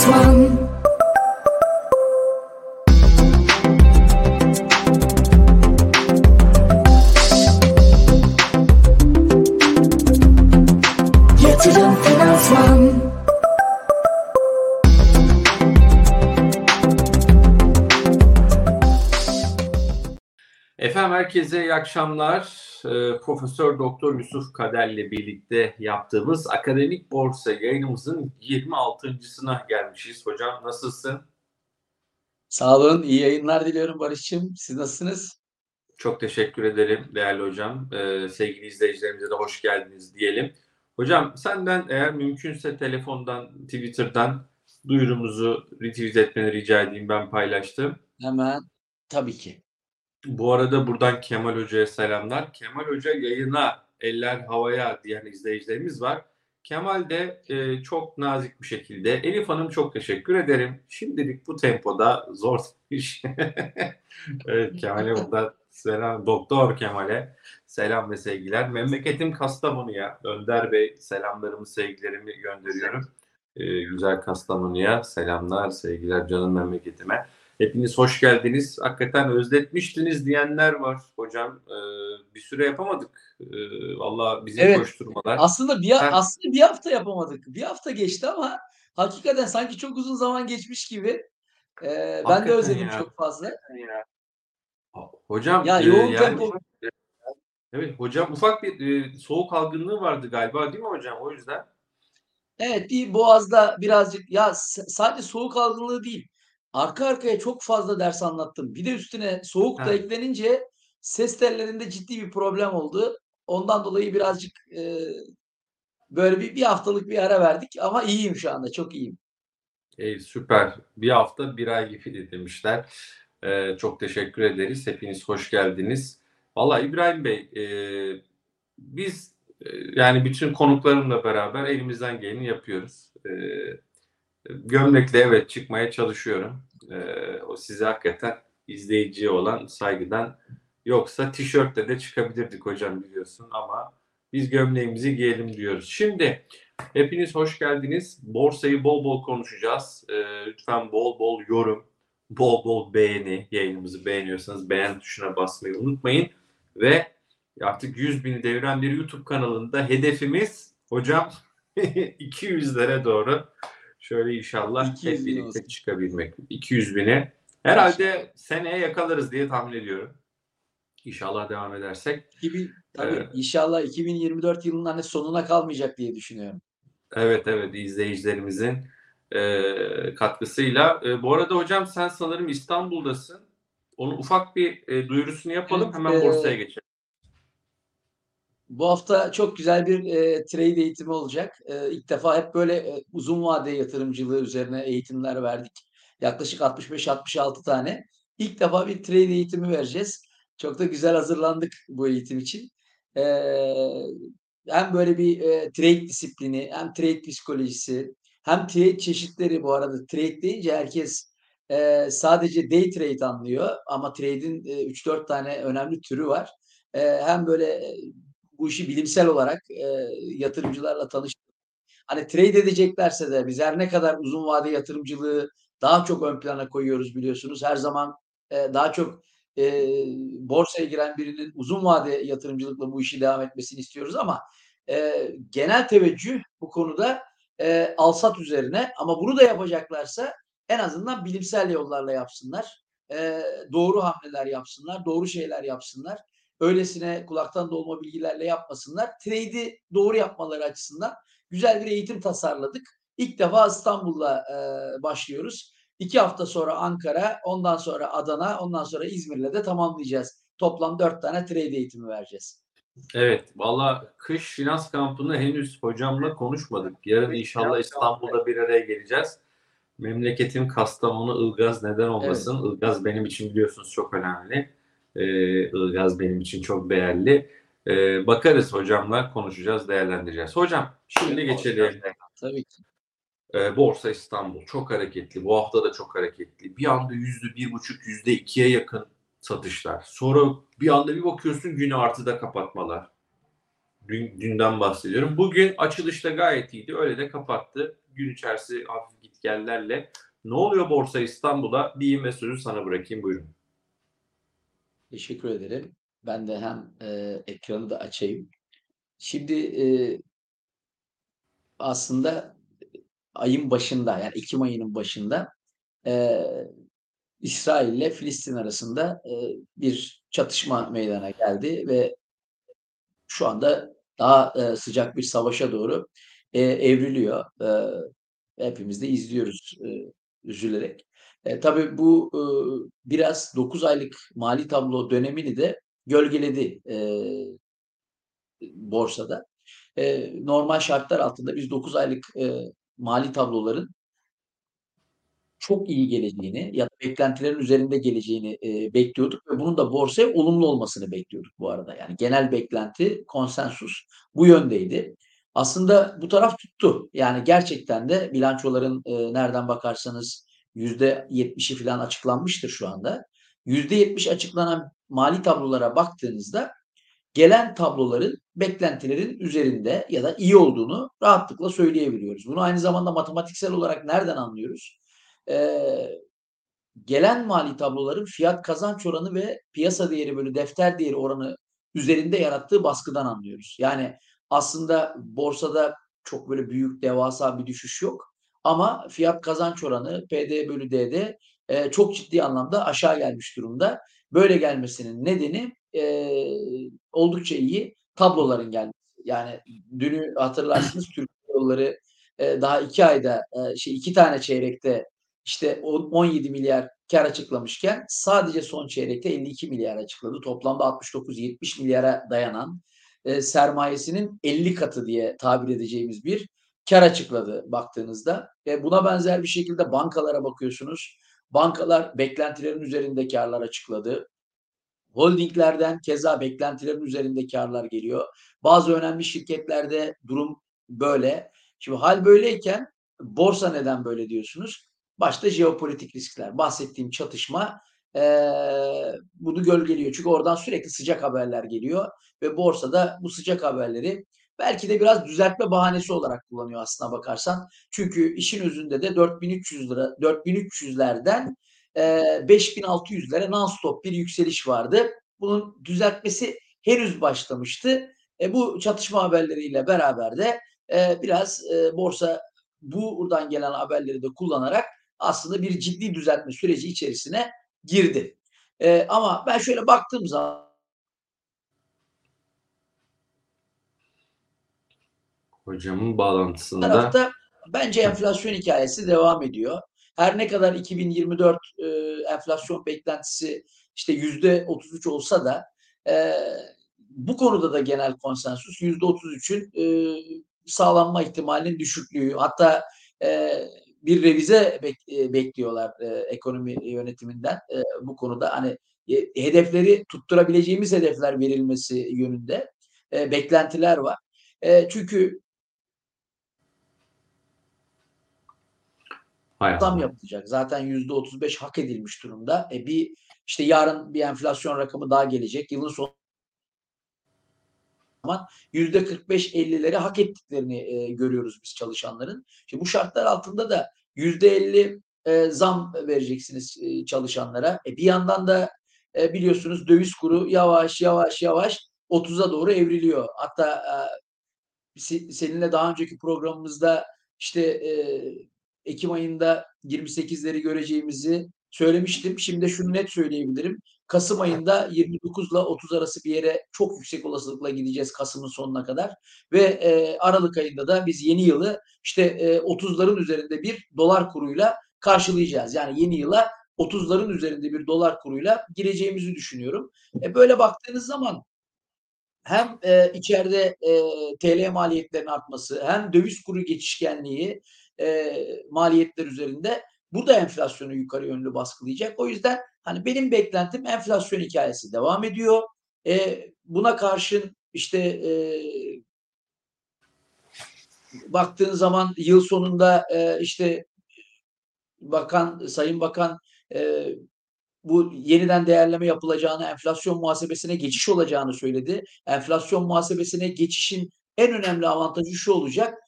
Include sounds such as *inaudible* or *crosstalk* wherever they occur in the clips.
Finansman Efendim herkese iyi akşamlar. Ee, Profesör Doktor Yusuf Kader'le birlikte yaptığımız akademik borsa yayınımızın 26.sına gelmişiz. Hocam nasılsın? Sağ olun, iyi yayınlar diliyorum Barış'cığım. Siz nasılsınız? Çok teşekkür ederim değerli hocam. Ee, sevgili izleyicilerimize de hoş geldiniz diyelim. Hocam senden eğer mümkünse telefondan, Twitter'dan duyurumuzu retweet etmeni rica edeyim. Ben paylaştım. Hemen, tabii ki. Bu arada buradan Kemal Hoca'ya selamlar. Kemal Hoca yayına eller havaya diyen izleyicilerimiz var. Kemal de e, çok nazik bir şekilde. Elif Hanım çok teşekkür ederim. Şimdilik bu tempoda zor *laughs* iş. evet Kemal'e burada selam. Doktor Kemal'e selam ve sevgiler. Memleketim Kastamonu'ya. Önder Bey selamlarımı sevgilerimi gönderiyorum. E, güzel Kastamonu'ya selamlar sevgiler canım memleketime. Hepiniz hoş geldiniz. Hakikaten özletmiştiniz diyenler var hocam. Ee, bir süre yapamadık. Ee, Valla bizim Evet. koşturmalar. Aslında bir, Ha. aslında bir hafta yapamadık. Bir hafta geçti ama hakikaten sanki çok uzun zaman geçmiş gibi. Ee, ben de özledim ya. çok fazla. Hocam Ya e, yoğun yani- tempo. Evet hocam ufak bir e, soğuk algınlığı vardı galiba değil mi hocam? O yüzden. Evet, bir boğazda birazcık ya sadece soğuk algınlığı değil. Arka arkaya çok fazla ders anlattım. Bir de üstüne soğuk da eklenince ses tellerinde ciddi bir problem oldu. Ondan dolayı birazcık e, böyle bir, bir haftalık bir ara verdik ama iyiyim şu anda. Çok iyiyim. E, süper. Bir hafta bir ay gibi demişler. E, çok teşekkür ederiz. Hepiniz hoş geldiniz. Valla İbrahim Bey e, biz e, yani bütün konuklarımla beraber elimizden geleni yapıyoruz. E, gömlekle evet çıkmaya çalışıyorum. E, o size hakikaten izleyiciye olan saygıdan yoksa tişörtle de çıkabilirdik hocam biliyorsun ama biz gömleğimizi giyelim diyoruz. Şimdi hepiniz hoş geldiniz. Borsayı bol bol konuşacağız. E, lütfen bol bol yorum, bol bol beğeni. Yayınımızı beğeniyorsanız beğen tuşuna basmayı unutmayın. Ve artık 100 bini deviren bir YouTube kanalında hedefimiz hocam *laughs* 200'lere doğru şöyle inşallah 200 hep bin birlikte olsun. çıkabilmek. 200 bini. Herhalde seneye yakalarız diye tahmin ediyorum. İnşallah devam edersek. 2000, tabii Evet. inşallah 2024 yılının hani sonuna kalmayacak diye düşünüyorum. Evet evet izleyicilerimizin e, katkısıyla. E, bu arada hocam sen sanırım İstanbul'dasın. Onun ufak bir e, duyurusunu yapalım. Evet, Hemen e, borsaya geçelim. Bu hafta çok güzel bir e, trade eğitimi olacak. E, ilk defa hep böyle e, uzun vade yatırımcılığı üzerine eğitimler verdik. Yaklaşık 65-66 tane. İlk defa bir trade eğitimi vereceğiz. Çok da güzel hazırlandık bu eğitim için. E, hem böyle bir e, trade disiplini, hem trade psikolojisi, hem trade çeşitleri bu arada trade deyince herkes e, sadece day trade anlıyor ama trade'in e, 3-4 tane önemli türü var. E, hem böyle e, bu işi bilimsel olarak e, yatırımcılarla tanıştık. Hani trade edeceklerse de biz her ne kadar uzun vade yatırımcılığı daha çok ön plana koyuyoruz biliyorsunuz. Her zaman e, daha çok e, borsaya giren birinin uzun vade yatırımcılıkla bu işi devam etmesini istiyoruz ama e, genel teveccüh bu konuda e, alsat üzerine ama bunu da yapacaklarsa en azından bilimsel yollarla yapsınlar. E, doğru hamleler yapsınlar, doğru şeyler yapsınlar öylesine kulaktan dolma bilgilerle yapmasınlar. Trade'i doğru yapmaları açısından güzel bir eğitim tasarladık. İlk defa İstanbul'da e, başlıyoruz. İki hafta sonra Ankara, ondan sonra Adana, ondan sonra İzmir'le de tamamlayacağız. Toplam dört tane trade eğitimi vereceğiz. Evet, valla kış finans kampını henüz hocamla konuşmadık. Yarın inşallah İstanbul'da bir araya geleceğiz. Memleketim Kastamonu, Ilgaz neden olmasın? Ilgaz benim için biliyorsunuz çok önemli. Ee, Ilgaz benim için çok değerli. Ee, bakarız hocamla konuşacağız, değerlendireceğiz. Hocam şimdi geçelim. Tabii ki. Ee, Borsa İstanbul çok hareketli. Bu hafta da çok hareketli. Bir anda yüzde bir buçuk, yüzde ikiye yakın satışlar. Sonra bir anda bir bakıyorsun günü artıda kapatmalar. Dün, dünden bahsediyorum. Bugün açılışta gayet iyiydi. Öyle de kapattı. Gün içerisi hafif gitgellerle. Ne oluyor Borsa İstanbul'a? Diyeyim ve sözü sana bırakayım. Buyurun. Teşekkür ederim. Ben de hem e, ekranı da açayım. Şimdi e, aslında ayın başında yani Ekim ayının başında e, İsrail ile Filistin arasında e, bir çatışma meydana geldi ve şu anda daha e, sıcak bir savaşa doğru e, evriliyor. E, hepimiz de izliyoruz e, üzülerek. E, tabii bu e, biraz 9 aylık mali tablo dönemini de gölgeledi e, borsada. E, normal şartlar altında biz 9 aylık e, mali tabloların çok iyi geleceğini ya da beklentilerin üzerinde geleceğini e, bekliyorduk ve bunun da borsaya olumlu olmasını bekliyorduk bu arada. Yani genel beklenti, konsensus bu yöndeydi. Aslında bu taraf tuttu. Yani gerçekten de bilançoların e, nereden bakarsanız %70'i falan açıklanmıştır şu anda. %70 açıklanan mali tablolara baktığınızda gelen tabloların beklentilerin üzerinde ya da iyi olduğunu rahatlıkla söyleyebiliyoruz. Bunu aynı zamanda matematiksel olarak nereden anlıyoruz? Ee, gelen mali tabloların fiyat kazanç oranı ve piyasa değeri bölü defter değeri oranı üzerinde yarattığı baskıdan anlıyoruz. Yani aslında borsada çok böyle büyük devasa bir düşüş yok. Ama fiyat kazanç oranı PD bölü D'de e, çok ciddi anlamda aşağı gelmiş durumda. Böyle gelmesinin nedeni e, oldukça iyi tabloların gelmesi. Yani dünü hatırlarsınız *laughs* Türk yolları e, daha iki ayda e, şey iki tane çeyrekte işte 17 milyar kar açıklamışken sadece son çeyrekte 52 milyar açıkladı. Toplamda 69-70 milyara dayanan e, sermayesinin 50 katı diye tabir edeceğimiz bir kar açıkladı baktığınızda. E, buna benzer bir şekilde bankalara bakıyorsunuz. Bankalar beklentilerin üzerinde karlar açıkladı. Holdinglerden keza beklentilerin üzerinde karlar geliyor. Bazı önemli şirketlerde durum böyle. Şimdi hal böyleyken borsa neden böyle diyorsunuz? Başta jeopolitik riskler. Bahsettiğim çatışma e, bunu gölgeliyor. Çünkü oradan sürekli sıcak haberler geliyor ve borsada bu sıcak haberleri belki de biraz düzeltme bahanesi olarak kullanıyor aslına bakarsan. Çünkü işin özünde de 4300 lira 4300'lerden e, 5600'lere non-stop bir yükseliş vardı. Bunun düzeltmesi henüz başlamıştı. E, bu çatışma haberleriyle beraber de e, biraz e, borsa buradan gelen haberleri de kullanarak aslında bir ciddi düzeltme süreci içerisine girdi. E, ama ben şöyle baktığım zaman Hocamın bağlantısında tarafta bence enflasyon hikayesi devam ediyor. Her ne kadar 2024 e, enflasyon beklentisi işte yüzde 33 olsa da e, bu konuda da genel konsensus yüzde 33'ün e, sağlanma ihtimalinin düşüklüğü hatta e, bir revize bek, e, bekliyorlar e, ekonomi yönetiminden e, bu konuda hani e, hedefleri tutturabileceğimiz hedefler verilmesi yönünde e, beklentiler var. E, çünkü zam yapılacak. Zaten yüzde 35 hak edilmiş durumda. E bir işte yarın bir enflasyon rakamı daha gelecek. Yılın son zaman yüzde 45-50'leri hak ettiklerini e, görüyoruz biz çalışanların. Şimdi bu şartlar altında da yüzde 50 e, zam vereceksiniz e, çalışanlara. E, bir yandan da e, biliyorsunuz döviz kuru yavaş yavaş yavaş 30'a doğru evriliyor. Hatta e, seninle daha önceki programımızda işte e, Ekim ayında 28'leri göreceğimizi söylemiştim. Şimdi şunu net söyleyebilirim. Kasım ayında 29 ile 30 arası bir yere çok yüksek olasılıkla gideceğiz Kasım'ın sonuna kadar. Ve e, Aralık ayında da biz yeni yılı işte e, 30'ların üzerinde bir dolar kuruyla karşılayacağız. Yani yeni yıla 30'ların üzerinde bir dolar kuruyla gireceğimizi düşünüyorum. E, böyle baktığınız zaman hem e, içeride e, TL maliyetlerinin artması hem döviz kuru geçişkenliği e, maliyetler üzerinde bu da enflasyonu yukarı yönlü baskılayacak. O yüzden hani benim beklentim enflasyon hikayesi devam ediyor. E, buna karşın işte e, baktığın zaman yıl sonunda e, işte bakan sayın bakan e, bu yeniden değerleme yapılacağını, enflasyon muhasebesine geçiş olacağını söyledi. Enflasyon muhasebesine geçişin en önemli avantajı şu olacak.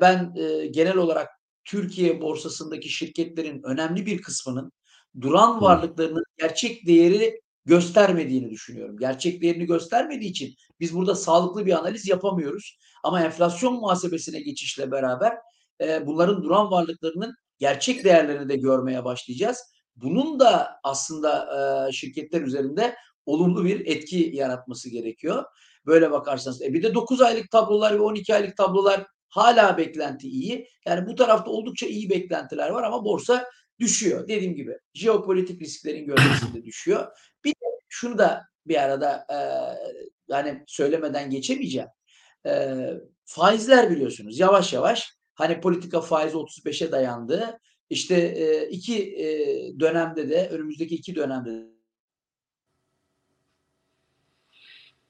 Ben genel olarak Türkiye borsasındaki şirketlerin önemli bir kısmının duran varlıklarının gerçek değeri göstermediğini düşünüyorum. Gerçek değerini göstermediği için biz burada sağlıklı bir analiz yapamıyoruz. Ama enflasyon muhasebesine geçişle beraber e, bunların duran varlıklarının gerçek değerlerini de görmeye başlayacağız. Bunun da aslında e, şirketler üzerinde olumlu bir etki yaratması gerekiyor. Böyle bakarsanız. E bir de 9 aylık tablolar ve 12 aylık tablolar hala beklenti iyi. Yani bu tarafta oldukça iyi beklentiler var ama borsa düşüyor. Dediğim gibi jeopolitik risklerin gölgesinde düşüyor. Bir de şunu da bir arada e, yani söylemeden geçemeyeceğim. E, faizler biliyorsunuz yavaş yavaş hani politika faizi 35'e dayandı. İşte e, iki e, dönemde de önümüzdeki iki dönemde de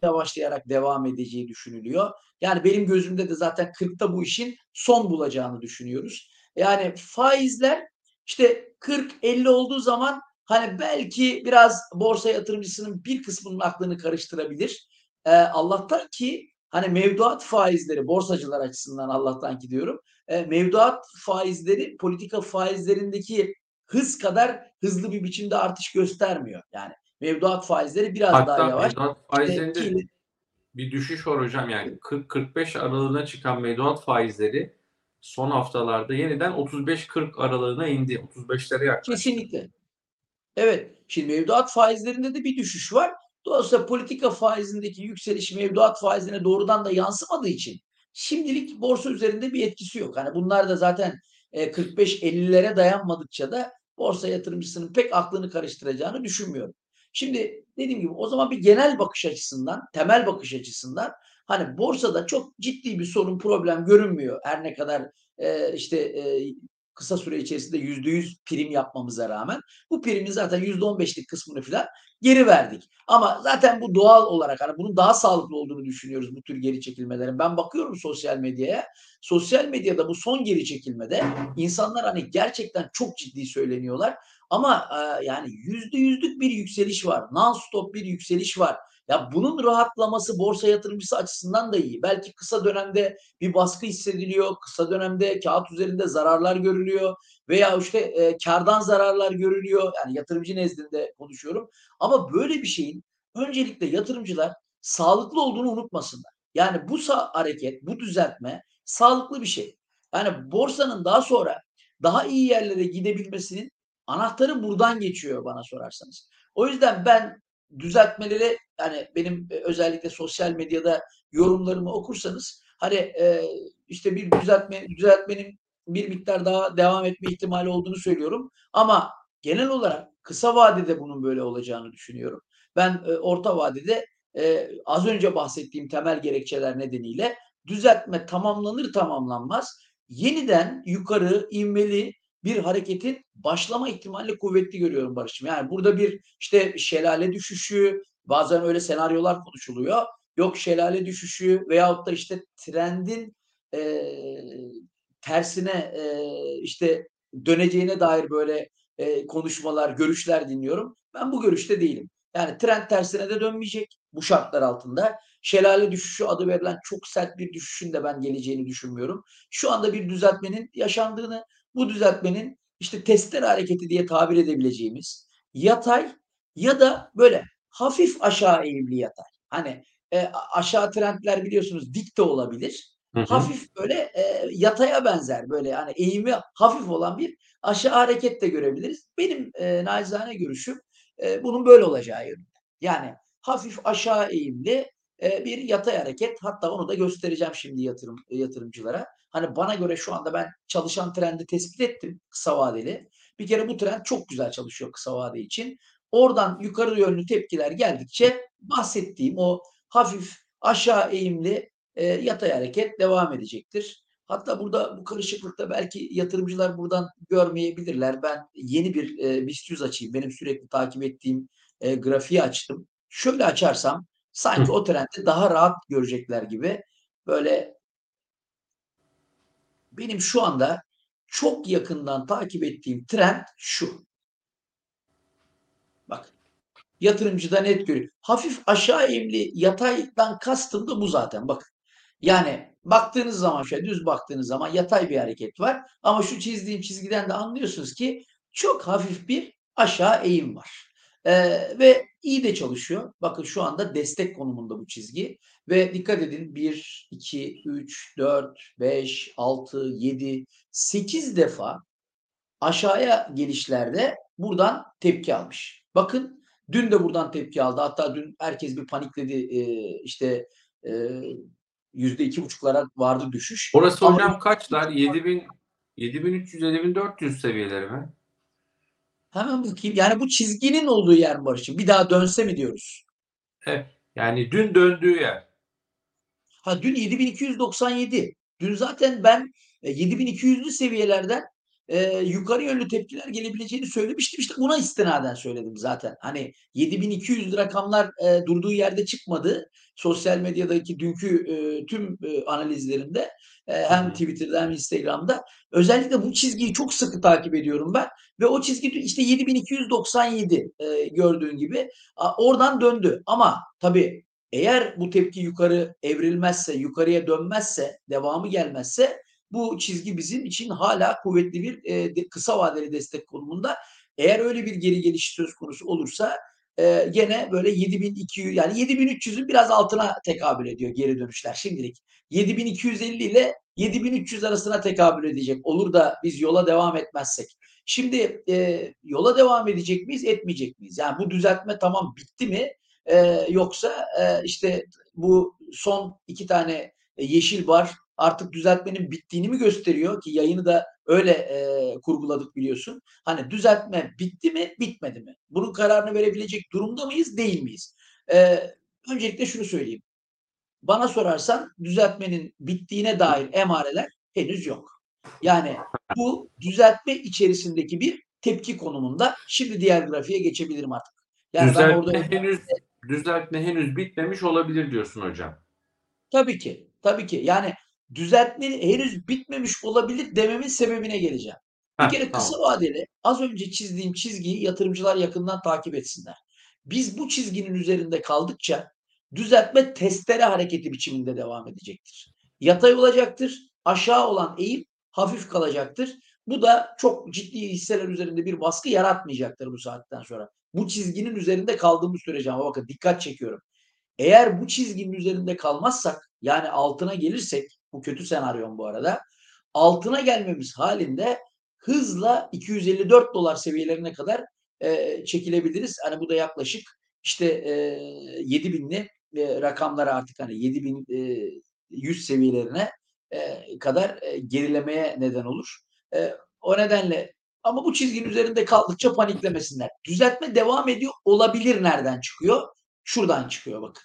yavaşlayarak devam edeceği düşünülüyor. Yani benim gözümde de zaten 40'ta bu işin son bulacağını düşünüyoruz. Yani faizler işte 40-50 olduğu zaman hani belki biraz borsa yatırımcısının bir kısmının aklını karıştırabilir. Ee, Allah'tan ki hani mevduat faizleri borsacılar açısından Allah'tan ki diyorum. E, mevduat faizleri politika faizlerindeki hız kadar hızlı bir biçimde artış göstermiyor. Yani mevduat faizleri biraz Hatta daha yavaş. mevduat faizlerinde İşte bir düşüş var hocam yani 40-45 aralığına çıkan mevduat faizleri son haftalarda yeniden 35-40 aralığına indi. 35'lere yaklaştı. Kesinlikle. Evet. Şimdi mevduat faizlerinde de bir düşüş var. Dolayısıyla politika faizindeki yükseliş mevduat faizine doğrudan da yansımadığı için şimdilik borsa üzerinde bir etkisi yok. Hani bunlar da zaten e, 45-50'lere dayanmadıkça da borsa yatırımcısının pek aklını karıştıracağını düşünmüyorum. Şimdi dediğim gibi o zaman bir genel bakış açısından, temel bakış açısından hani borsada çok ciddi bir sorun, problem görünmüyor. Her ne kadar e, işte e, kısa süre içerisinde yüzde yüz prim yapmamıza rağmen bu primin zaten yüzde on beşlik kısmını falan geri verdik. Ama zaten bu doğal olarak hani bunun daha sağlıklı olduğunu düşünüyoruz bu tür geri çekilmelerin. Ben bakıyorum sosyal medyaya. Sosyal medyada bu son geri çekilmede insanlar hani gerçekten çok ciddi söyleniyorlar. Ama e, yani yüzde yüzlük bir yükseliş var. Non-stop bir yükseliş var. Ya bunun rahatlaması borsa yatırımcısı açısından da iyi. Belki kısa dönemde bir baskı hissediliyor. Kısa dönemde kağıt üzerinde zararlar görülüyor veya işte e, kardan zararlar görülüyor. Yani yatırımcı nezdinde konuşuyorum. Ama böyle bir şeyin öncelikle yatırımcılar sağlıklı olduğunu unutmasınlar. Yani bu hareket, bu düzeltme sağlıklı bir şey. Yani borsanın daha sonra daha iyi yerlere gidebilmesinin anahtarı buradan geçiyor bana sorarsanız. O yüzden ben düzeltmeleri yani benim özellikle sosyal medyada yorumlarımı okursanız hani e, işte bir düzeltme düzeltmenin bir miktar daha devam etme ihtimali olduğunu söylüyorum. Ama genel olarak kısa vadede bunun böyle olacağını düşünüyorum. Ben e, orta vadede e, az önce bahsettiğim temel gerekçeler nedeniyle düzeltme tamamlanır tamamlanmaz yeniden yukarı inmeli bir hareketin başlama ihtimali kuvvetli görüyorum Barış'ım. Yani burada bir işte şelale düşüşü, bazen öyle senaryolar konuşuluyor. Yok şelale düşüşü veyahut da işte trendin e, tersine e, işte döneceğine dair böyle e, konuşmalar, görüşler dinliyorum. Ben bu görüşte değilim. Yani trend tersine de dönmeyecek bu şartlar altında. Şelale düşüşü adı verilen çok sert bir düşüşün de ben geleceğini düşünmüyorum. Şu anda bir düzeltmenin yaşandığını, bu düzeltmenin işte testler hareketi diye tabir edebileceğimiz yatay ya da böyle hafif aşağı eğimli yatay. Hani e, aşağı trendler biliyorsunuz dik de olabilir. Hı hı. Hafif böyle e, yataya benzer böyle hani eğimi hafif olan bir aşağı hareket de görebiliriz. Benim e, naçizane görüşüm e, bunun böyle olacağı yönünde. Yani hafif aşağı eğimli e, bir yatay hareket. Hatta onu da göstereceğim şimdi yatırım yatırımcılara. Hani bana göre şu anda ben çalışan trendi tespit ettim kısa vadeli. Bir kere bu trend çok güzel çalışıyor kısa vade için. Oradan yukarı yönlü tepkiler geldikçe bahsettiğim o hafif aşağı eğimli e, yatay hareket devam edecektir. Hatta burada bu karışıklıkta belki yatırımcılar buradan görmeyebilirler. Ben yeni bir e, BIST 100 açayım. Benim sürekli takip ettiğim e, grafiği açtım. Şöyle açarsam sanki Hı. o trendi daha rahat görecekler gibi böyle benim şu anda çok yakından takip ettiğim trend şu. Bak yatırımcıda net görüyor. Hafif aşağı eğimli yataydan kastım da bu zaten. Bak yani baktığınız zaman şöyle düz baktığınız zaman yatay bir hareket var. Ama şu çizdiğim çizgiden de anlıyorsunuz ki çok hafif bir aşağı eğim var. Ee, ve iyi de çalışıyor. Bakın şu anda destek konumunda bu çizgi. Ve dikkat edin 1, 2, 3, 4, 5, 6, 7, 8 defa aşağıya gelişlerde buradan tepki almış. Bakın dün de buradan tepki aldı. Hatta dün herkes bir panikledi. Ee, işte yüzde iki buçuklara vardı düşüş. Orası Ama- hocam kaçlar? 7000 7300 7400 seviyeleri mi? Hemen bakayım. Yani bu çizginin olduğu yer mi Barış'ım? Bir daha dönse mi diyoruz? Yani dün döndüğü yer. Ha dün 7297. Dün zaten ben e, 7200'lü seviyelerden e, yukarı yönlü tepkiler gelebileceğini söylemiştim. İşte buna istinaden söyledim zaten. Hani 7200 rakamlar e, durduğu yerde çıkmadı. Sosyal medyadaki dünkü e, tüm e, analizlerimde e, hem. Twitter'da hem Instagram'da özellikle bu çizgiyi çok sıkı takip ediyorum ben. Ve o çizgi işte 7297 e, gördüğün gibi A, oradan döndü. Ama tabii eğer bu tepki yukarı evrilmezse, yukarıya dönmezse, devamı gelmezse bu çizgi bizim için hala kuvvetli bir e, de- kısa vadeli destek konumunda. Eğer öyle bir geri geliş söz konusu olursa e, gene böyle 7200 yani 7300'ün biraz altına tekabül ediyor geri dönüşler şimdilik. 7250 ile 7300 arasına tekabül edecek. Olur da biz yola devam etmezsek. Şimdi e, yola devam edecek miyiz, etmeyecek miyiz? Yani bu düzeltme tamam bitti mi? E, yoksa e, işte bu son iki tane e, yeşil bar artık düzeltmenin bittiğini mi gösteriyor ki yayını da öyle e, kurguladık biliyorsun. Hani düzeltme bitti mi, bitmedi mi? Bunun kararını verebilecek durumda mıyız, değil miyiz? E, öncelikle şunu söyleyeyim. Bana sorarsan düzeltmenin bittiğine dair emareler henüz yok. Yani bu düzeltme içerisindeki bir tepki konumunda. Şimdi diğer grafiğe geçebilirim artık. Yani ben düzeltme orada henüz düzeltme henüz bitmemiş olabilir diyorsun hocam. tabii ki, tabii ki. Yani düzeltme henüz bitmemiş olabilir dememin sebebine geleceğim. Bir Heh, kere kısa tamam. vadeli az önce çizdiğim çizgiyi yatırımcılar yakından takip etsinler. Biz bu çizginin üzerinde kaldıkça düzeltme testere hareketi biçiminde devam edecektir. Yatay olacaktır. Aşağı olan eğim hafif kalacaktır. Bu da çok ciddi hisseler üzerinde bir baskı yaratmayacaktır bu saatten sonra. Bu çizginin üzerinde kaldığımız sürece ama bakın dikkat çekiyorum. Eğer bu çizginin üzerinde kalmazsak yani altına gelirsek bu kötü senaryon bu arada altına gelmemiz halinde hızla 254 dolar seviyelerine kadar e, çekilebiliriz. Hani bu da yaklaşık işte e, 7000'li e, rakamlara artık hani 7100 seviyelerine kadar gerilemeye neden olur. O nedenle ama bu çizginin üzerinde kaldıkça paniklemesinler. Düzeltme devam ediyor olabilir nereden çıkıyor? Şuradan çıkıyor bakın.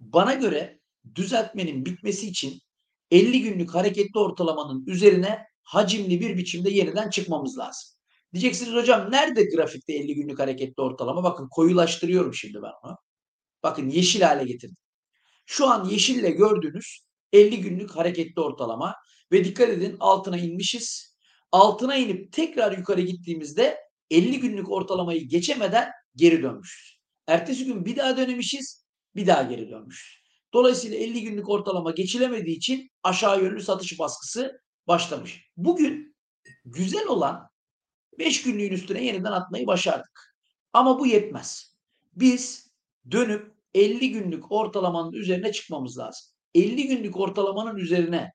Bana göre düzeltmenin bitmesi için 50 günlük hareketli ortalamanın üzerine hacimli bir biçimde yeniden çıkmamız lazım. Diyeceksiniz hocam nerede grafikte 50 günlük hareketli ortalama? Bakın koyulaştırıyorum şimdi ben onu. Bakın yeşil hale getirdim. Şu an yeşille gördüğünüz 50 günlük hareketli ortalama ve dikkat edin altına inmişiz. Altına inip tekrar yukarı gittiğimizde 50 günlük ortalamayı geçemeden geri dönmüşüz. Ertesi gün bir daha dönemişiz, bir daha geri dönmüşüz. Dolayısıyla 50 günlük ortalama geçilemediği için aşağı yönlü satış baskısı başlamış. Bugün güzel olan 5 günlüğün üstüne yeniden atmayı başardık. Ama bu yetmez. Biz dönüp 50 günlük ortalamanın üzerine çıkmamız lazım. 50 günlük ortalamanın üzerine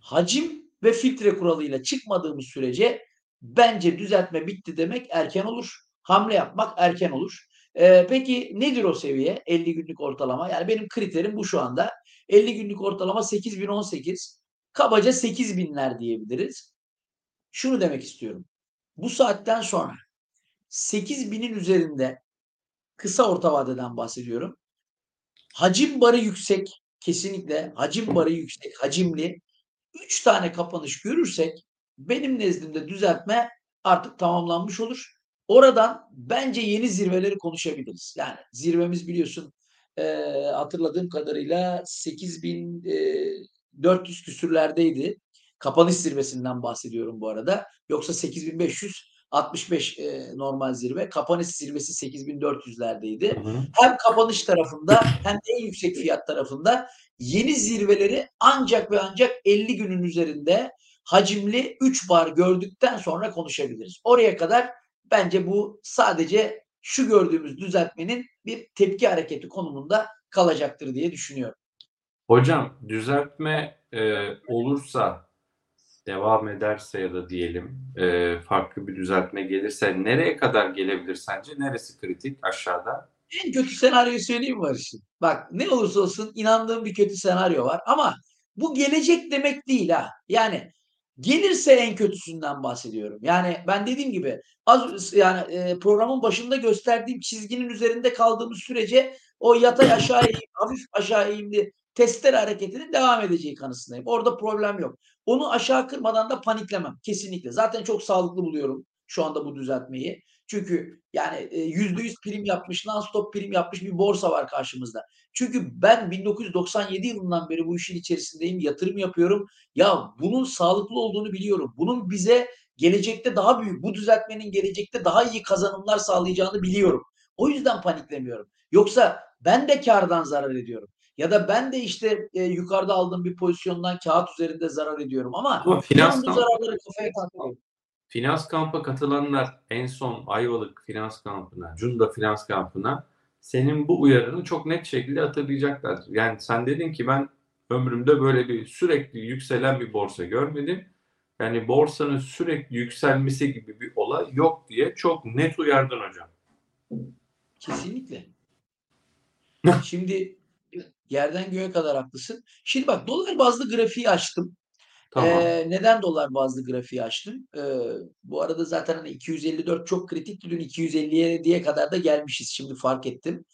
hacim ve filtre kuralıyla çıkmadığımız sürece bence düzeltme bitti demek erken olur. Hamle yapmak erken olur. Ee, peki nedir o seviye 50 günlük ortalama? Yani benim kriterim bu şu anda. 50 günlük ortalama 8018. Kabaca 8000'ler diyebiliriz. Şunu demek istiyorum. Bu saatten sonra 8000'in üzerinde kısa orta vadeden bahsediyorum. Hacim barı yüksek, kesinlikle hacim barı yüksek, hacimli 3 tane kapanış görürsek benim nezdimde düzeltme artık tamamlanmış olur. Oradan bence yeni zirveleri konuşabiliriz. Yani zirvemiz biliyorsun e, hatırladığım kadarıyla 8400 küsürlerdeydi. Kapanış zirvesinden bahsediyorum bu arada. Yoksa 8500 65 e, normal zirve. Kapanış zirvesi 8400'lerdeydi. Hı hı. Hem kapanış tarafında *clears throat* hem en yüksek fiyat tarafında yeni zirveleri ancak ve ancak 50 günün üzerinde hacimli 3 bar gördükten sonra konuşabiliriz. Oraya kadar bence bu sadece şu gördüğümüz düzeltmenin bir tepki hareketi konumunda kalacaktır diye düşünüyorum. Hocam düzeltme e, olursa devam ederse ya da diyelim e, farklı bir düzeltme gelirse nereye kadar gelebilir sence? Neresi kritik aşağıda? En kötü senaryoyu söyleyeyim mi Barış'ım? Bak ne olursa olsun inandığım bir kötü senaryo var ama bu gelecek demek değil ha. Yani gelirse en kötüsünden bahsediyorum. Yani ben dediğim gibi az yani e, programın başında gösterdiğim çizginin üzerinde kaldığımız sürece o yatay aşağı eğim, hafif aşağı eğimli testere hareketinin devam edeceği kanısındayım. Orada problem yok. Onu aşağı kırmadan da paniklemem. Kesinlikle. Zaten çok sağlıklı buluyorum şu anda bu düzeltmeyi. Çünkü yani e, yüzde yüz prim yapmış, non-stop prim yapmış bir borsa var karşımızda. Çünkü ben 1997 yılından beri bu işin içerisindeyim, yatırım yapıyorum. Ya bunun sağlıklı olduğunu biliyorum. Bunun bize gelecekte daha büyük, bu düzeltmenin gelecekte daha iyi kazanımlar sağlayacağını biliyorum. O yüzden paniklemiyorum. Yoksa ben de kardan zarar ediyorum. Ya da ben de işte e, yukarıda aldığım bir pozisyondan kağıt üzerinde zarar ediyorum ama, Ama finans bu zararları kafaya takmıyorum. Finans kampa katılanlar en son Ayvalık finans kampına, Cunda finans kampına senin bu uyarını çok net şekilde hatırlayacaklar. Yani sen dedin ki ben ömrümde böyle bir sürekli yükselen bir borsa görmedim. Yani borsanın sürekli yükselmesi gibi bir olay yok diye çok net uyardın hocam. Kesinlikle. *laughs* Şimdi yerden göğe kadar haklısın. Şimdi bak dolar bazlı grafiği açtım. Tamam. Ee, neden dolar bazlı grafiği açtım? Ee, bu arada zaten hani 254 çok kritikti. Dün 250'ye diye kadar da gelmişiz. Şimdi fark ettim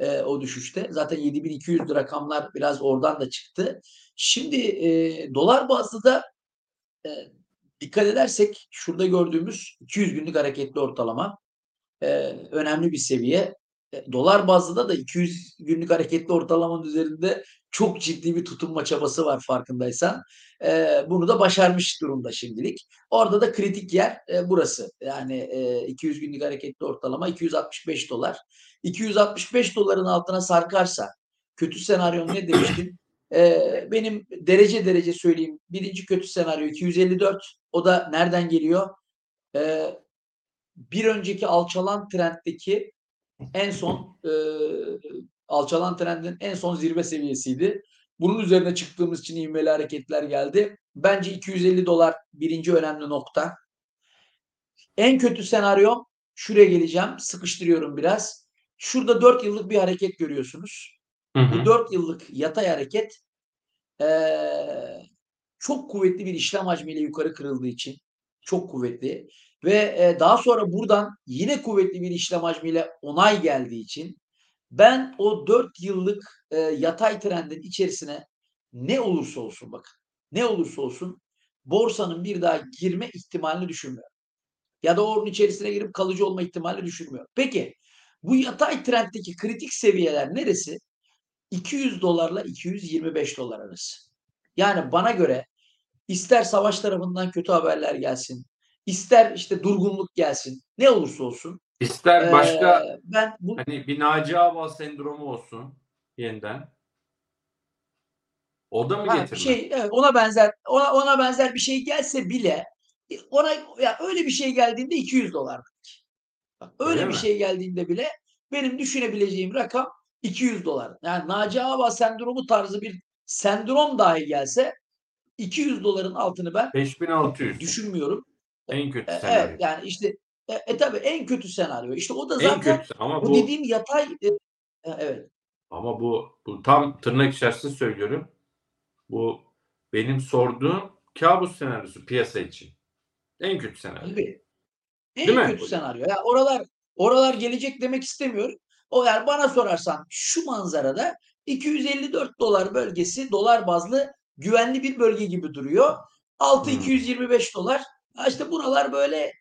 ee, o düşüşte. Zaten 7200 rakamlar biraz oradan da çıktı. Şimdi e, dolar bazlı da e, dikkat edersek şurada gördüğümüz 200 günlük hareketli ortalama e, önemli bir seviye. E, dolar bazlı da 200 günlük hareketli ortalamanın üzerinde çok ciddi bir tutunma çabası var farkındaysan. E, bunu da başarmış durumda şimdilik. Orada da kritik yer e, burası. Yani e, 200 günlük hareketli ortalama 265 dolar. 265 doların altına sarkarsa kötü senaryo ne demiştim? E, benim derece derece söyleyeyim. Birinci kötü senaryo 254. O da nereden geliyor? E, bir önceki alçalan trenddeki en son e, alçalan trendin en son zirve seviyesiydi. Bunun üzerine çıktığımız için ivmeli hareketler geldi. Bence 250 dolar birinci önemli nokta. En kötü senaryo şuraya geleceğim. Sıkıştırıyorum biraz. Şurada 4 yıllık bir hareket görüyorsunuz. Hı hı. Bu 4 yıllık yatay hareket ee, çok kuvvetli bir işlem hacmiyle yukarı kırıldığı için çok kuvvetli ve e, daha sonra buradan yine kuvvetli bir işlem hacmiyle onay geldiği için ben o 4 yıllık e, yatay trendin içerisine ne olursa olsun bakın ne olursa olsun borsanın bir daha girme ihtimalini düşünmüyorum. Ya da onun içerisine girip kalıcı olma ihtimalini düşünmüyorum. Peki bu yatay trenddeki kritik seviyeler neresi? 200 dolarla 225 dolar arası. Yani bana göre ister savaş tarafından kötü haberler gelsin, ister işte durgunluk gelsin, ne olursa olsun. İster başka ee, ben bu hani bir Naci Ağbal sendromu olsun yeniden. O da mı ha, getirmek? şey evet, ona benzer ona ona benzer bir şey gelse bile e, ona ya öyle bir şey geldiğinde 200 dolar. Bak, öyle Öyle bir mi? şey geldiğinde bile benim düşünebileceğim rakam 200 dolar. Yani Naci Ağbal sendromu tarzı bir sendrom dahi gelse 200 doların altını ben 5600. düşünmüyorum. En kötü E, senaryo. evet yani işte e, e tabii en kötü senaryo. İşte o da en zaten kötüsü ama bu bu dediğim yatay e, e, evet. ama bu bu tam tırnak içerisinde söylüyorum. Bu benim sorduğum kabus senaryosu piyasa için. En kötü senaryo. Tabii. En Değil mi? kötü senaryo. Ya oralar oralar gelecek demek istemiyorum. O yani bana sorarsan şu manzarada 254 dolar bölgesi dolar bazlı güvenli bir bölge gibi duruyor. Altı Hmm. 225 dolar. İşte buralar böyle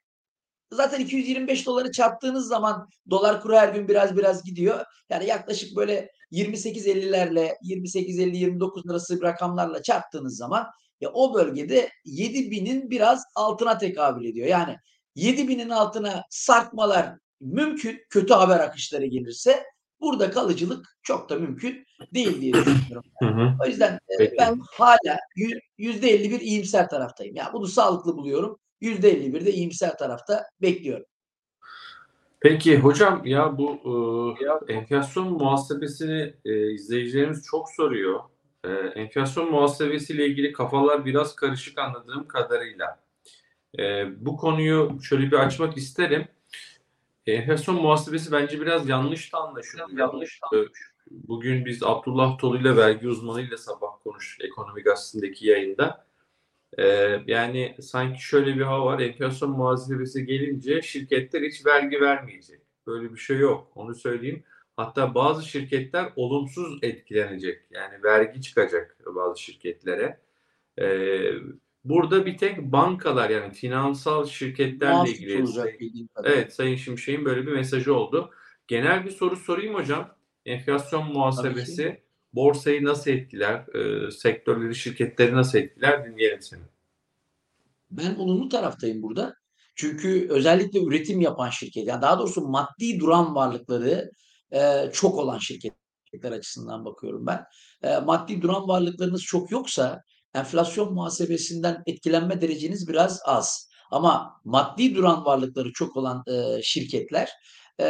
zaten 225 doları çarptığınız zaman dolar kuru her gün biraz biraz gidiyor. Yani yaklaşık böyle 28.50'lerle 28.50-29 arası rakamlarla çarptığınız zaman ya o bölgede 7000'in biraz altına tekabül ediyor. Yani 7000'in altına sarkmalar mümkün. Kötü haber akışları gelirse burada kalıcılık çok da mümkün değil diye düşünüyorum. O yüzden e, Peki. ben hala yü- %51 iyimser taraftayım. Yani bunu sağlıklı buluyorum. %51 de iyimser tarafta bekliyorum. Peki hocam ya bu e, enflasyon muhasebesini e, izleyicilerimiz çok soruyor. E, enflasyon muhasebesiyle ilgili kafalar biraz karışık anladığım kadarıyla. E, bu konuyu şöyle bir açmak isterim. Enflasyon muhasebesi bence biraz yanlış da anlaşılıyor. yanlış E, Bugün biz Abdullah Tolu ile vergi uzmanıyla sabah konuştuk Ekonomi Gazetesi'ndeki yayında. Ee, yani sanki şöyle bir hava var. Enflasyon muhasebesi gelince şirketler hiç vergi vermeyecek. Böyle bir şey yok. Onu söyleyeyim. Hatta bazı şirketler olumsuz etkilenecek. Yani vergi çıkacak bazı şirketlere. Ee, burada bir tek bankalar yani finansal şirketlerle Mahsus ilgili. olacak kadarıyla. Evet Sayın Şimşek'in böyle bir mesajı oldu. Genel bir soru sorayım hocam. Enflasyon muhasebesi borsayı nasıl etkiler? E, sektörleri, şirketleri nasıl etkiler? Dinleyelim seni. Ben olumlu taraftayım burada. Çünkü özellikle üretim yapan şirket, yani daha doğrusu maddi duran varlıkları e, çok olan şirketler açısından bakıyorum ben. E, maddi duran varlıklarınız çok yoksa enflasyon muhasebesinden etkilenme dereceniz biraz az. Ama maddi duran varlıkları çok olan e, şirketler e,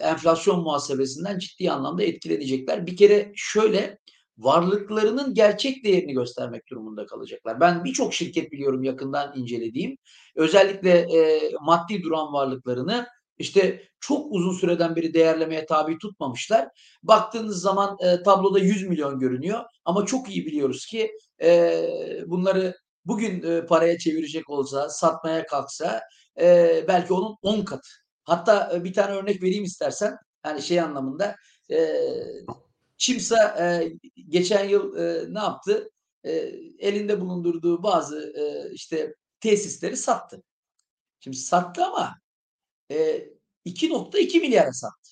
enflasyon muhasebesinden ciddi anlamda etkilenecekler. Bir kere şöyle varlıklarının gerçek değerini göstermek durumunda kalacaklar. Ben birçok şirket biliyorum yakından incelediğim. Özellikle e, maddi duran varlıklarını işte çok uzun süreden beri değerlemeye tabi tutmamışlar. Baktığınız zaman e, tabloda 100 milyon görünüyor ama çok iyi biliyoruz ki e, bunları bugün e, paraya çevirecek olsa, satmaya kalksa e, belki onun 10 katı. Hatta e, bir tane örnek vereyim istersen. Yani şey anlamında e, Çimsa e, geçen yıl e, ne yaptı? E, elinde bulundurduğu bazı e, işte tesisleri sattı. Şimdi sattı ama e, 2.2 milyara sattı.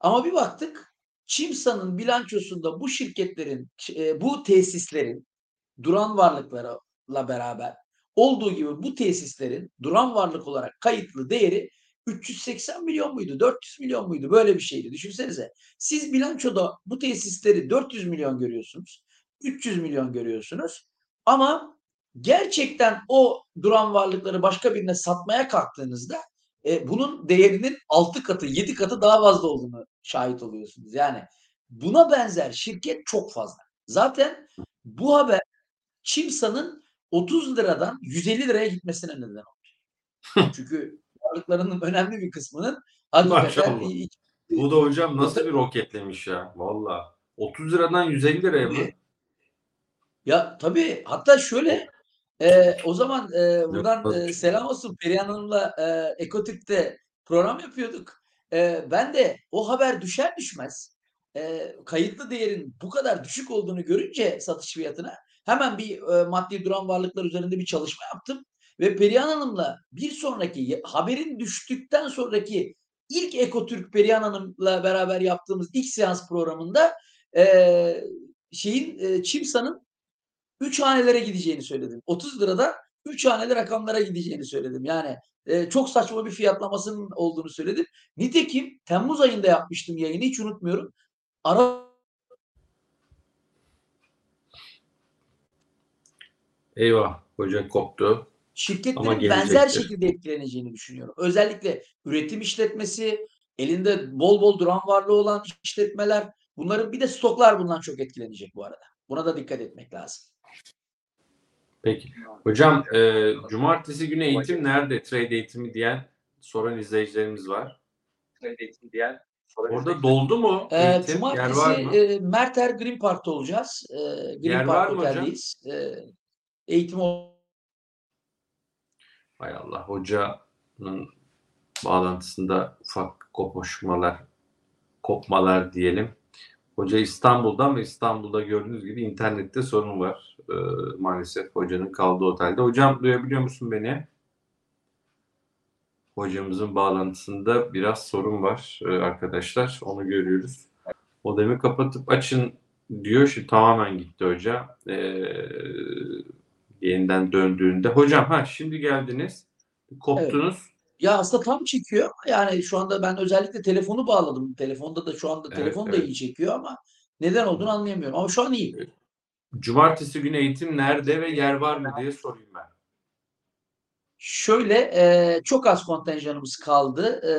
Ama bir baktık Çimsa'nın bilançosunda bu şirketlerin, e, bu tesislerin duran varlıklarla beraber olduğu gibi bu tesislerin duran varlık olarak kayıtlı değeri 380 milyon muydu? 400 milyon muydu? Böyle bir şeydi. Düşünsenize. Siz bilançoda bu tesisleri 400 milyon görüyorsunuz. 300 milyon görüyorsunuz. Ama gerçekten o duran varlıkları başka birine satmaya kalktığınızda e, bunun değerinin 6 katı, 7 katı daha fazla olduğunu şahit oluyorsunuz. Yani buna benzer şirket çok fazla. Zaten bu haber Çimsa'nın 30 liradan 150 liraya gitmesine neden oldu. *laughs* Çünkü varlıklarının önemli bir kısmının hakikaten Maşallah. Bu da hocam nasıl bir roketlemiş ya. Valla. 30 liradan 150 liraya mı? Ya tabii hatta şöyle e, o zaman e, buradan e, selam olsun Perihan Hanım'la e, Ekotip'te program yapıyorduk. E, ben de o haber düşer düşmez e, kayıtlı değerin bu kadar düşük olduğunu görünce satış fiyatına hemen bir e, maddi duran varlıklar üzerinde bir çalışma yaptım. Ve Perihan Hanım'la bir sonraki haberin düştükten sonraki ilk Ekotürk Perihan Hanım'la beraber yaptığımız ilk seans programında e, şeyin e, Çimsa'nın 3 hanelere gideceğini söyledim. 30 lirada 3 haneli rakamlara gideceğini söyledim. Yani e, çok saçma bir fiyatlamasının olduğunu söyledim. Nitekim Temmuz ayında yapmıştım yayını hiç unutmuyorum. Ara Eyvah. Hoca koptu. Şirketlerin benzer şekilde etkileneceğini düşünüyorum. Özellikle üretim işletmesi, elinde bol bol duran varlığı olan işletmeler, bunların bir de stoklar bundan çok etkilenecek bu arada. Buna da dikkat etmek lazım. Peki. Hocam e, cumartesi günü eğitim nerede? Trade eğitimi diyen soran izleyicilerimiz var. eğitim diyen soran Orada doldu mu Ee, eğitim? Yer cumartesi var mı? e, Merter Green Park'ta olacağız. E, Green Yer Park var mı hocam? Otel'deyiz. E, eğitim Hay Allah. Hocanın bağlantısında ufak kopuşmalar, kopmalar diyelim. Hoca İstanbul'da ama İstanbul'da gördüğünüz gibi internette sorun var. Ee, maalesef hocanın kaldığı otelde. Hocam duyabiliyor musun beni? Hocamızın bağlantısında biraz sorun var e, arkadaşlar. Onu görüyoruz. Modemi kapatıp açın diyor. Şimdi tamamen gitti hoca. Ee, yeniden döndüğünde. Hocam ha şimdi geldiniz. Koptunuz. Ya aslında tam çekiyor. Yani şu anda ben özellikle telefonu bağladım. Telefonda da şu anda Evet, telefon da evet. iyi çekiyor ama neden olduğunu anlayamıyorum. Ama şu an iyi. Cumartesi günü eğitim nerede ve yer var mı diye sorayım ben. Şöyle e, çok az kontenjanımız kaldı. E,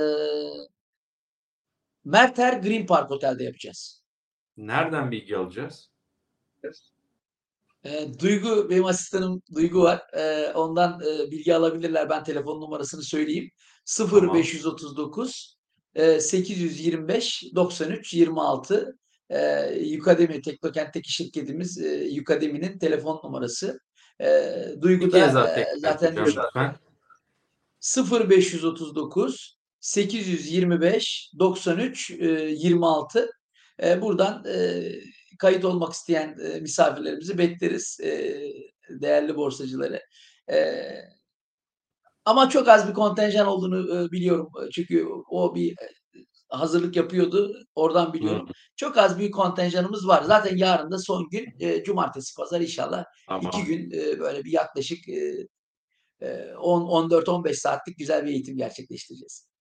Merter Green Park Otel'de yapacağız. Nereden bilgi alacağız? E, Duygu benim asistanım Duygu var. E, ondan e, bilgi alabilirler. Ben telefon numarasını söyleyeyim. 0539 e, 825 93 26 e, Ukademi Teknokent'teki şirketimiz e, Ukademi'nin telefon numarası. E, Duygu da zaten lütfen. 0539 825 93 e, 26 E, buradan e, kayıt olmak isteyen e, misafirlerimizi bekleriz e, değerli borsacıları. E, ama çok az bir kontenjan olduğunu e, biliyorum. Çünkü o bir e, hazırlık yapıyordu. Oradan biliyorum. Çok az bir kontenjanımız var. Zaten yarın da son gün e, cumartesi pazar inşallah Tamam. iki gün e, böyle bir yaklaşık e, e, 10 14-15 saatlik güzel bir eğitim gerçekleştireceğiz.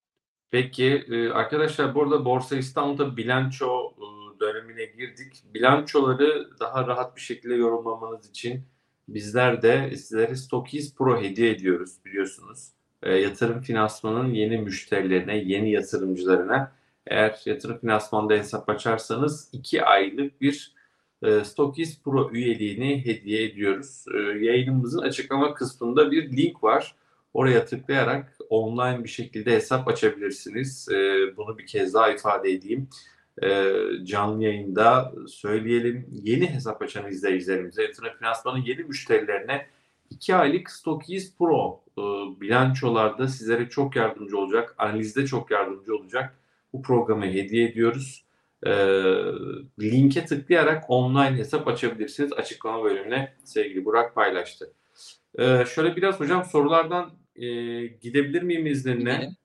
Peki e, arkadaşlar burada Borsa İstanbul'da bilanço e, dönemine girdik. Bilançoları daha rahat bir şekilde yorumlamanız için bizler de sizlere Stokis Pro hediye ediyoruz biliyorsunuz. E, yatırım finansmanın yeni müşterilerine, yeni yatırımcılarına eğer yatırım finansmanda hesap açarsanız 2 aylık bir e, Stokis Pro üyeliğini hediye ediyoruz. E, yayınımızın açıklama kısmında bir link var. Oraya tıklayarak online bir şekilde hesap açabilirsiniz. Ee, bunu bir kez daha ifade edeyim. Ee, canlı yayında söyleyelim. Yeni hesap açan izleyicilerimize, yatırım finansmanın yeni müşterilerine 2 aylık Stokis Pro e, bilançolarda sizlere çok yardımcı olacak. Analizde çok yardımcı olacak. Bu programı hediye ediyoruz. Ee, linke tıklayarak online hesap açabilirsiniz. Açıklama bölümüne sevgili Burak paylaştı. Ee, şöyle biraz hocam sorulardan e, gidebilir miyim izninle? Gidelim.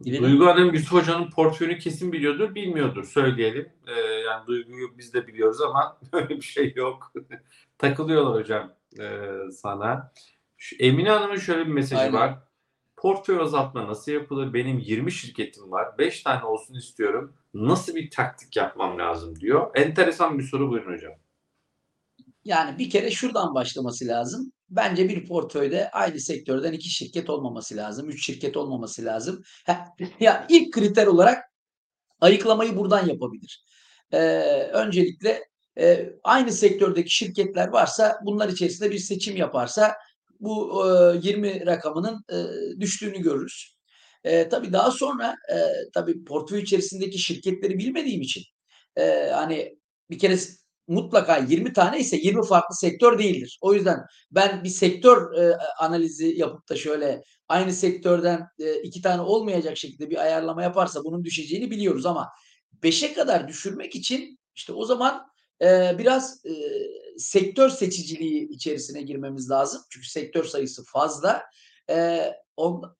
Gidelim. Duygu Hanım Yusuf Hoca'nın portföyünü kesin biliyordur, bilmiyordur söyleyelim. Ee, yani Duygu'yu biz de biliyoruz ama *laughs* böyle bir şey yok. *laughs* Takılıyorlar hocam e, sana. Şu, Emine Hanım'ın şöyle bir mesajı Aynen. var. Portföy azaltma nasıl yapılır? Benim 20 şirketim var. 5 tane olsun istiyorum. Nasıl bir taktik yapmam lazım diyor. Enteresan bir soru buyurun hocam. Yani bir kere şuradan başlaması lazım. Bence bir portföyde aynı sektörden iki şirket olmaması lazım. Üç şirket olmaması lazım. *laughs* Ya ilk kriter olarak ayıklamayı buradan yapabilir. Ee, öncelikle e, aynı sektördeki şirketler varsa bunlar içerisinde bir seçim yaparsa bu e, 20 rakamının e, düştüğünü görürüz. E, tabii daha sonra e, tabii portföy içerisindeki şirketleri bilmediğim için e, hani bir kere mutlaka 20 tane ise 20 farklı sektör değildir. O yüzden ben bir sektör e, analizi yapıp da şöyle aynı sektörden e, iki tane olmayacak şekilde bir ayarlama yaparsa bunun düşeceğini biliyoruz ama 5'e kadar düşürmek için işte o zaman e, biraz e, sektör seçiciliği içerisine girmemiz lazım. Çünkü sektör sayısı fazla. E, on,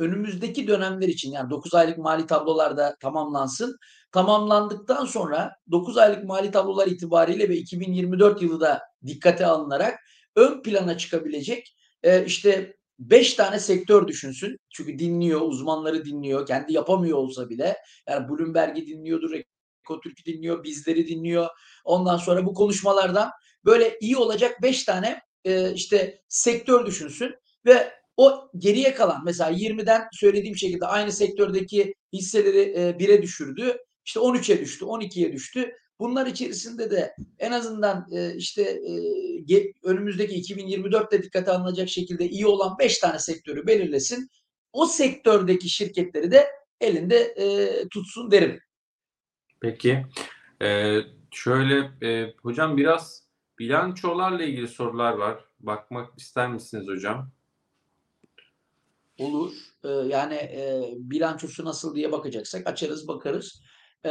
önümüzdeki dönemler için yani 9 aylık mali tablolar da tamamlansın. Tamamlandıktan sonra 9 aylık mali tablolar itibariyle ve 2024 yılı da dikkate alınarak ön plana çıkabilecek e, işte 5 tane sektör düşünsün. Çünkü dinliyor, uzmanları dinliyor. Kendi yapamıyor olsa bile. Yani Bloomberg'i dinliyordur, Ekotürk'ü dinliyor, bizleri dinliyor. Ondan sonra bu konuşmalardan böyle iyi olacak 5 tane e, işte sektör düşünsün ve o geriye kalan mesela 20'den söylediğim şekilde aynı sektördeki hisseleri e, 1'e düşürdü. İşte 13'e düştü, 12'ye düştü. Bunlar içerisinde de en azından e, işte e, önümüzdeki 2024'te dikkate alınacak şekilde iyi olan 5 tane sektörü belirlesin. O sektördeki şirketleri de elinde e, tutsun derim. Peki. Ee, şöyle e, hocam biraz bilançolarla ilgili sorular var. Bakmak ister misiniz hocam? Olur. Ee, yani e, bilançosu nasıl diye bakacaksak açarız bakarız. Ee,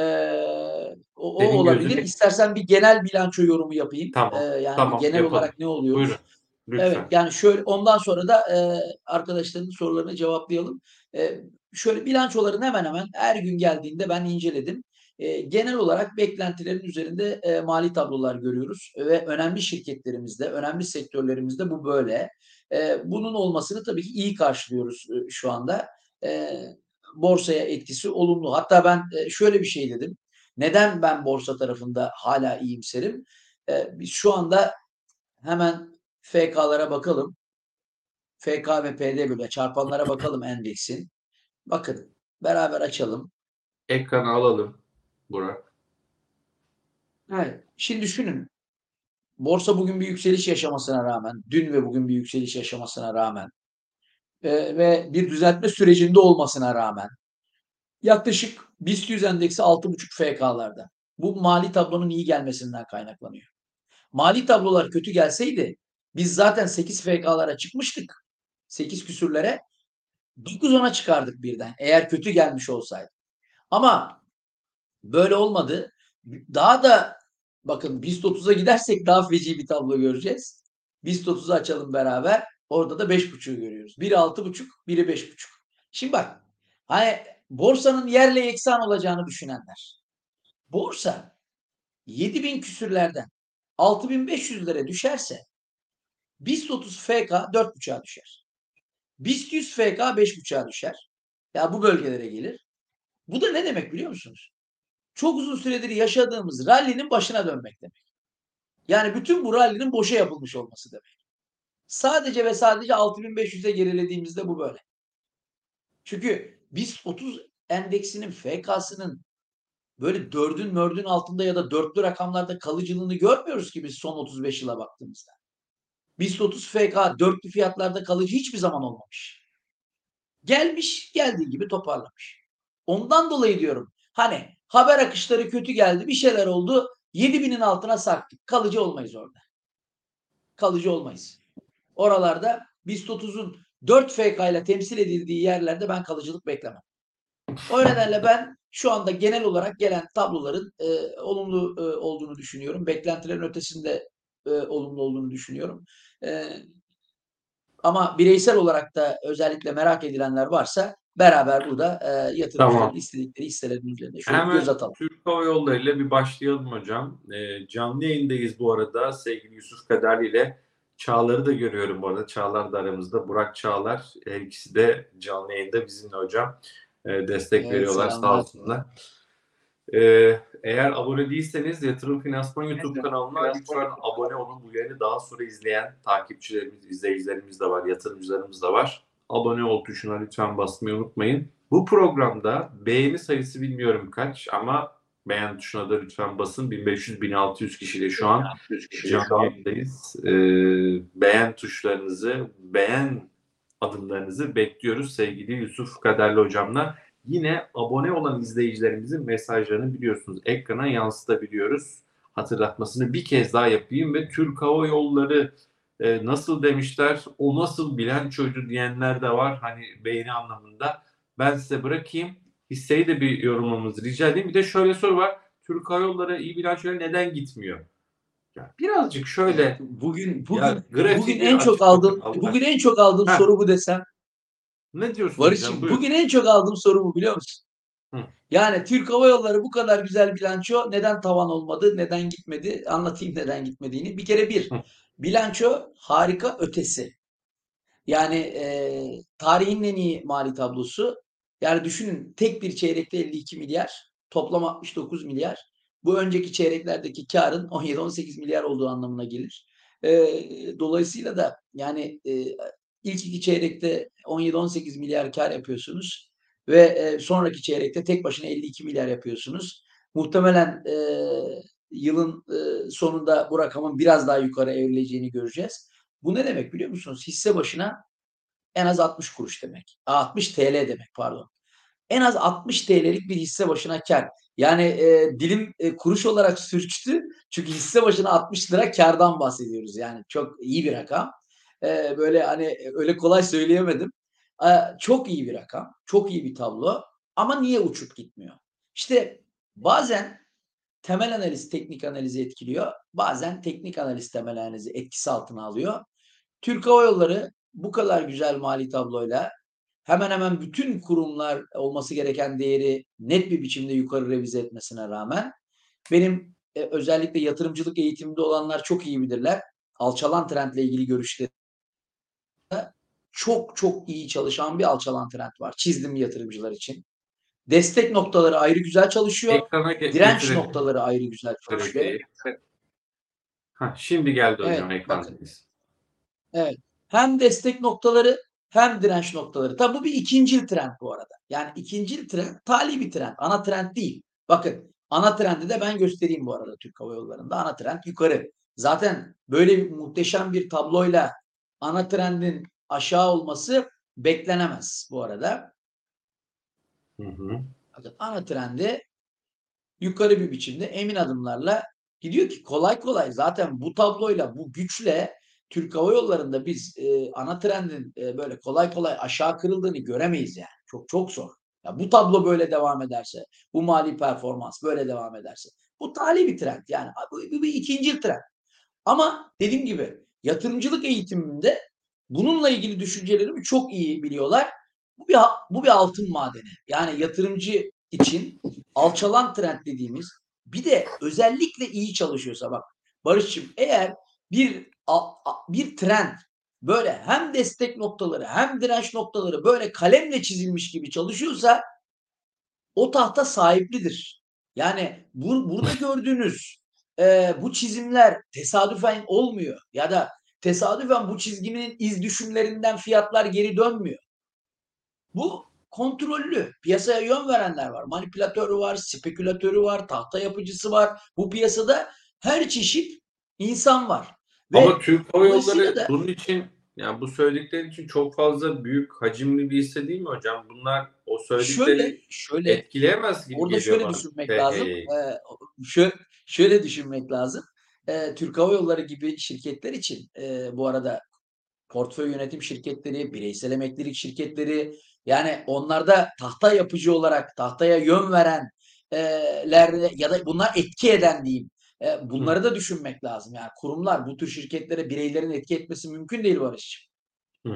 o, o Benim olabilir. gözüme- İstersen bir genel bilanço yorumu yapayım. Tamam, Ee, yani tamam, genel yapalım. olarak ne oluyor? Buyurun. Lütfen. Evet yani şöyle ondan sonra da e, arkadaşların sorularını cevaplayalım. E, şöyle bilançoların hemen hemen her gün geldiğinde ben inceledim. E, genel olarak beklentilerin üzerinde e, mali tablolar görüyoruz ve önemli şirketlerimizde, önemli sektörlerimizde bu böyle. E, bunun olmasını tabii ki iyi karşılıyoruz e, şu anda. E, borsaya etkisi olumlu. Hatta ben e, şöyle bir şey dedim. Neden ben borsa tarafında hala iyimserim? E, şu anda hemen FK'lara bakalım. FK ve PD böyle çarpanlara bakalım endeksin. Bakın beraber açalım. Ekranı alalım Burak. Evet. Şimdi düşünün. Borsa bugün bir yükseliş yaşamasına rağmen, dün ve bugün bir yükseliş yaşamasına rağmen e, ve bir düzeltme sürecinde olmasına rağmen yaklaşık BIST 100 endeksi 6,5 FK'larda. Bu mali tablonun iyi gelmesinden kaynaklanıyor. Mali tablolar kötü gelseydi biz zaten 8 FK'lara çıkmıştık. 8 küsürlere 9-10'a çıkardık birden eğer kötü gelmiş olsaydı. Ama böyle olmadı. Daha da bakın BIST 30'a gidersek daha feci bir tablo göreceğiz. BIST 30'u açalım beraber. Orada da 5.5'ü görüyoruz. Biri 6.5, biri 5.5. Şimdi bak hani borsanın yerle yeksan olacağını düşünenler. Borsa 7000 küsürlerden 6500'lere düşerse BIST 30 FK 4.5'a düşer. BIST 100 FK 5.5'a düşer. Ya bu bölgelere gelir. Bu da ne demek biliyor musunuz? Çok uzun süredir yaşadığımız rallinin başına dönmek demek. Yani bütün bu rallinin boşa yapılmış olması demek. Sadece ve sadece 6500'e gerilediğimizde bu böyle. Çünkü BIST 30 endeksinin FK'sının böyle dördün mördün altında ya da dörtlü rakamlarda kalıcılığını görmüyoruz ki biz son 35 yıla baktığımızda. BIST 30 FK dörtlü fiyatlarda kalıcı hiçbir zaman olmamış. Gelmiş geldiği gibi toparlamış. Ondan dolayı diyorum hani haber akışları kötü geldi bir şeyler oldu 7000'in altına sarktık. Kalıcı olmayız orada. Kalıcı olmayız. Oralarda BIST 30'un 4 FK ile temsil edildiği yerlerde ben kalıcılık beklemem. O nedenle ben şu anda genel olarak gelen tabloların e, olumlu e, olduğunu düşünüyorum. Beklentilerin ötesinde e, olumlu olduğunu düşünüyorum. E, ama bireysel olarak da özellikle merak edilenler varsa beraber burada e, yatırımcıların Tamam. istedikleri hisselerin üzerinde şöyle Hemen göz atalım. Türk Hava Yolları ile bir başlayalım hocam. Ee, canlı yayındayız bu arada. Sevgili Yusuf Kaderli ile Çağlar'ı da görüyorum bu arada. Çağlar da aramızda. Burak Çağlar. Her ikisi de canlı yayında bizimle hocam. Ee, destek Evet, veriyorlar sağ olsunlar. Ee, eğer abone değilseniz Yatırım Finansman YouTube kanalına lütfen abone olun. Bu yayını daha sonra izleyen takipçilerimiz, izleyicilerimiz de var, yatırımcılarımız da var. Abone ol tuşuna lütfen basmayı unutmayın. Bu programda beğeni sayısı bilmiyorum kaç ama beğen tuşuna da lütfen basın. 1500-1600 kişiyle şu an canlı yayındayız. Ee, beğen tuşlarınızı, beğen adımlarınızı bekliyoruz sevgili Yusuf Kaderli hocamla. Yine abone olan izleyicilerimizin mesajlarını biliyorsunuz ekrana yansıtabiliyoruz. Hatırlatmasını bir kez daha yapayım ve Türk Hava Yolları e, nasıl demişler, o nasıl bilançoydu diyenler de var hani beğeni anlamında. Ben size bırakayım. Hisseyi de bir yorumlamanızı rica edeyim. Bir de şöyle soru var. Türk Hava Yolları iyi bilançoya neden gitmiyor? Ya birazcık şöyle Bugün bugün Ya, bugün en çok aldığım Allah bugün en çok aldığım soru bu desem. ne diyorsunuz? Barış'ım bugün en çok aldığım soru bu biliyor musun? Hı. Yani Türk Hava Yolları bu kadar güzel bilanço neden tavan olmadı, neden gitmedi? Anlatayım neden gitmediğini. Bir kere bir, Hı. bilanço harika ötesi. Yani e, tarihin en iyi mali tablosu. Yani düşünün tek bir çeyrekte 52 milyar, toplam 69 milyar. Bu önceki çeyreklerdeki karın 17-18 milyar olduğu anlamına gelir. E, dolayısıyla da yani e, ilk iki çeyrekte 17-18 milyar kar yapıyorsunuz ve e, sonraki çeyrekte tek başına 52 milyar yapıyorsunuz. Muhtemelen e, yılın e, sonunda bu rakamın biraz daha yukarı evrileceğini göreceğiz. Bu ne demek biliyor musunuz? Hisse başına en az 60 kuruş demek. Aa, 60 TL demek pardon. En az 60 TL'lik bir hisse başına kar. Yani e, dilim e, kuruş olarak *laughs* sürçtü. Çünkü hisse başına 60 lira kardan bahsediyoruz. Yani çok iyi bir rakam. E, böyle hani öyle kolay söyleyemedim. Çok iyi bir rakam. Çok iyi bir tablo. Ama niye uçup gitmiyor? İşte bazen temel analiz teknik analizi etkiliyor. Bazen teknik analiz temel analizi etkisi altına alıyor. Türk Hava Yolları bu kadar güzel mali tabloyla hemen hemen bütün kurumlar olması gereken değeri net bir biçimde yukarı revize etmesine rağmen benim e, özellikle yatırımcılık eğitiminde olanlar çok iyi bilirler. Alçalan trendle ilgili görüşleri çok çok iyi çalışan bir alçalan trend var. Çizdim yatırımcılar için. Destek noktaları ayrı güzel çalışıyor. Ekrana Direnç getirelim. noktaları ayrı güzel çalışıyor. Ha, şimdi geldi hocam Evet, ekrandayız. Hem destek noktaları hem direnç noktaları. Tabi bu bir ikincil trend bu arada. Yani ikincil trend tali bir trend. Ana trend değil. Bakın ana trendi de ben göstereyim bu arada Türk Hava Yolları'nda. Ana trend yukarı. Zaten böyle bir muhteşem bir tabloyla ana trendin aşağı olması beklenemez bu arada. Hı hı. Bakın ana trendi yukarı bir biçimde emin adımlarla gidiyor ki kolay kolay zaten bu tabloyla bu güçle Türk Hava Yolları'nda biz e, ana trendin e, böyle kolay kolay aşağı kırıldığını göremeyiz yani. Çok çok zor. Ya bu tablo böyle devam ederse, bu mali performans böyle devam ederse. Bu tali bir trend yani. Bu, bu bir ikinci trend. Ama dediğim gibi yatırımcılık eğitiminde bununla ilgili düşüncelerimi çok iyi biliyorlar. Bu bir bu bir altın madeni. Yani yatırımcı için alçalan trend dediğimiz bir de özellikle iyi çalışıyorsa bak Barış'cığım eğer bir bir trend böyle hem destek noktaları hem direnç noktaları böyle kalemle çizilmiş gibi çalışıyorsa o tahta sahiplidir. Yani bu, burada gördüğünüz e, bu çizimler tesadüfen olmuyor ya da tesadüfen bu çizginin iz düşümlerinden fiyatlar geri dönmüyor. Bu kontrollü. Piyasaya yön verenler var. Manipülatörü var, spekülatörü var, tahta yapıcısı var. Bu piyasada her çeşit insan var. Ve Ama Türk Hava Yolları da- bunun için yani bu söyledikleri için çok fazla büyük hacimli bir hisse değil mi hocam? Bunlar o söyledikleri şöyle şöyle etkileyemez gibi Orada geliyor şöyle bana. düşünmek Hey, lazım. Ee, şöyle, şöyle düşünmek lazım. Ee, Türk Hava Yolları gibi şirketler için e, bu arada portföy yönetim şirketleri, bireysel emeklilik şirketleri yani onlarda tahta yapıcı olarak tahtaya yön veren e, ler ya da bunlar etki eden diyeyim. E, bunları da düşünmek lazım. Yani kurumlar bu tür şirketlere bireylerin etki etmesi mümkün değil Barış'cığım.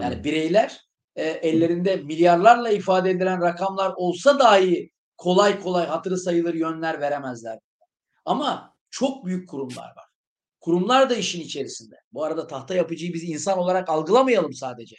Yani bireyler e, ellerinde milyarlarla ifade edilen rakamlar olsa dahi kolay kolay hatırı sayılır yönler veremezler. Ama çok büyük kurumlar var. Kurumlar da işin içerisinde. Bu arada tahta yapıcıyı biz insan olarak algılamayalım sadece.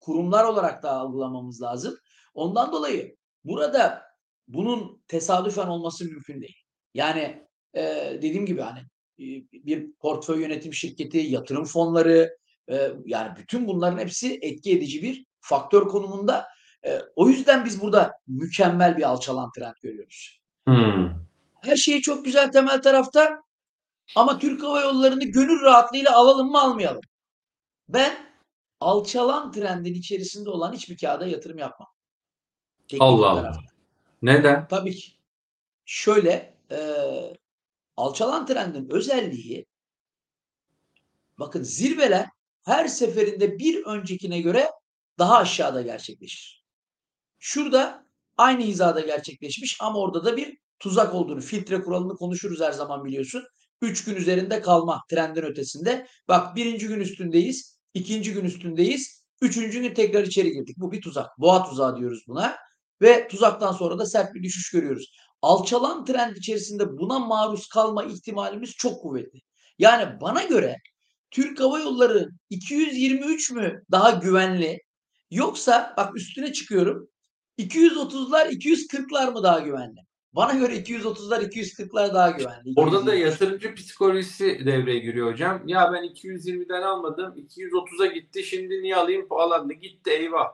Kurumlar olarak da algılamamız lazım. Ondan dolayı burada bunun tesadüfen olması mümkün değil. Yani e, dediğim gibi hani e, bir portföy yönetim şirketi, yatırım fonları, e, yani bütün bunların hepsi etki edici bir faktör konumunda. E, o yüzden biz burada mükemmel bir alçalan trend görüyoruz. Hmm. Her şeyi çok güzel temel tarafta ama Türk Hava Yolları'nı gönül rahatlığıyla alalım mı almayalım. Ben alçalan trendin içerisinde olan hiçbir kağıda yatırım yapmam. Teknik Allah Allah. tarafta. Neden? Tabii ki. Şöyle e, alçalan trendin özelliği bakın zirveler her seferinde bir öncekine göre daha aşağıda gerçekleşir. Şurada aynı hizada gerçekleşmiş ama orada da bir tuzak olduğunu, filtre kuralını konuşuruz her zaman biliyorsun. Üç gün üzerinde kalma trendin ötesinde. Bak birinci gün üstündeyiz, ikinci gün üstündeyiz, üçüncü gün tekrar içeri girdik. Bu bir tuzak. Boğa tuzağı diyoruz buna. Ve tuzaktan sonra da sert bir düşüş görüyoruz. Alçalan trend içerisinde buna maruz kalma ihtimalimiz çok kuvvetli. Yani bana göre Türk Hava Yolları 223 mü daha güvenli yoksa bak üstüne çıkıyorum 230'lar 240'lar mı daha güvenli? Bana göre 230'lar 240'lar daha güvenli. Orada da 223. yatırımcı psikolojisi devreye giriyor hocam. Ya ben 220'den almadım. 230'a gitti. Şimdi niye alayım falan. Gitti eyvah.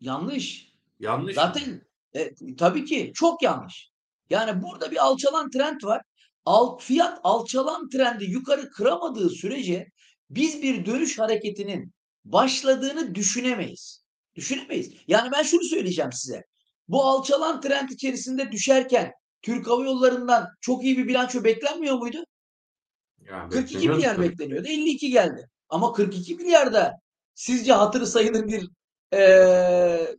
yanlış. Yanlış. Zaten e, tabii ki çok yanlış. Yani burada bir alçalan trend var. Alt, fiyat alçalan trendi yukarı kıramadığı sürece biz bir dönüş hareketinin başladığını düşünemeyiz. Düşünemeyiz. Yani ben şunu söyleyeceğim size. Bu alçalan trend içerisinde düşerken Türk Hava Yolları'ndan çok iyi bir bilanço beklenmiyor muydu? Yani 42 bekleniyordu milyar bekleniyordu. 52 geldi. Ama 42 milyarda sizce hatırı sayılır bir eee,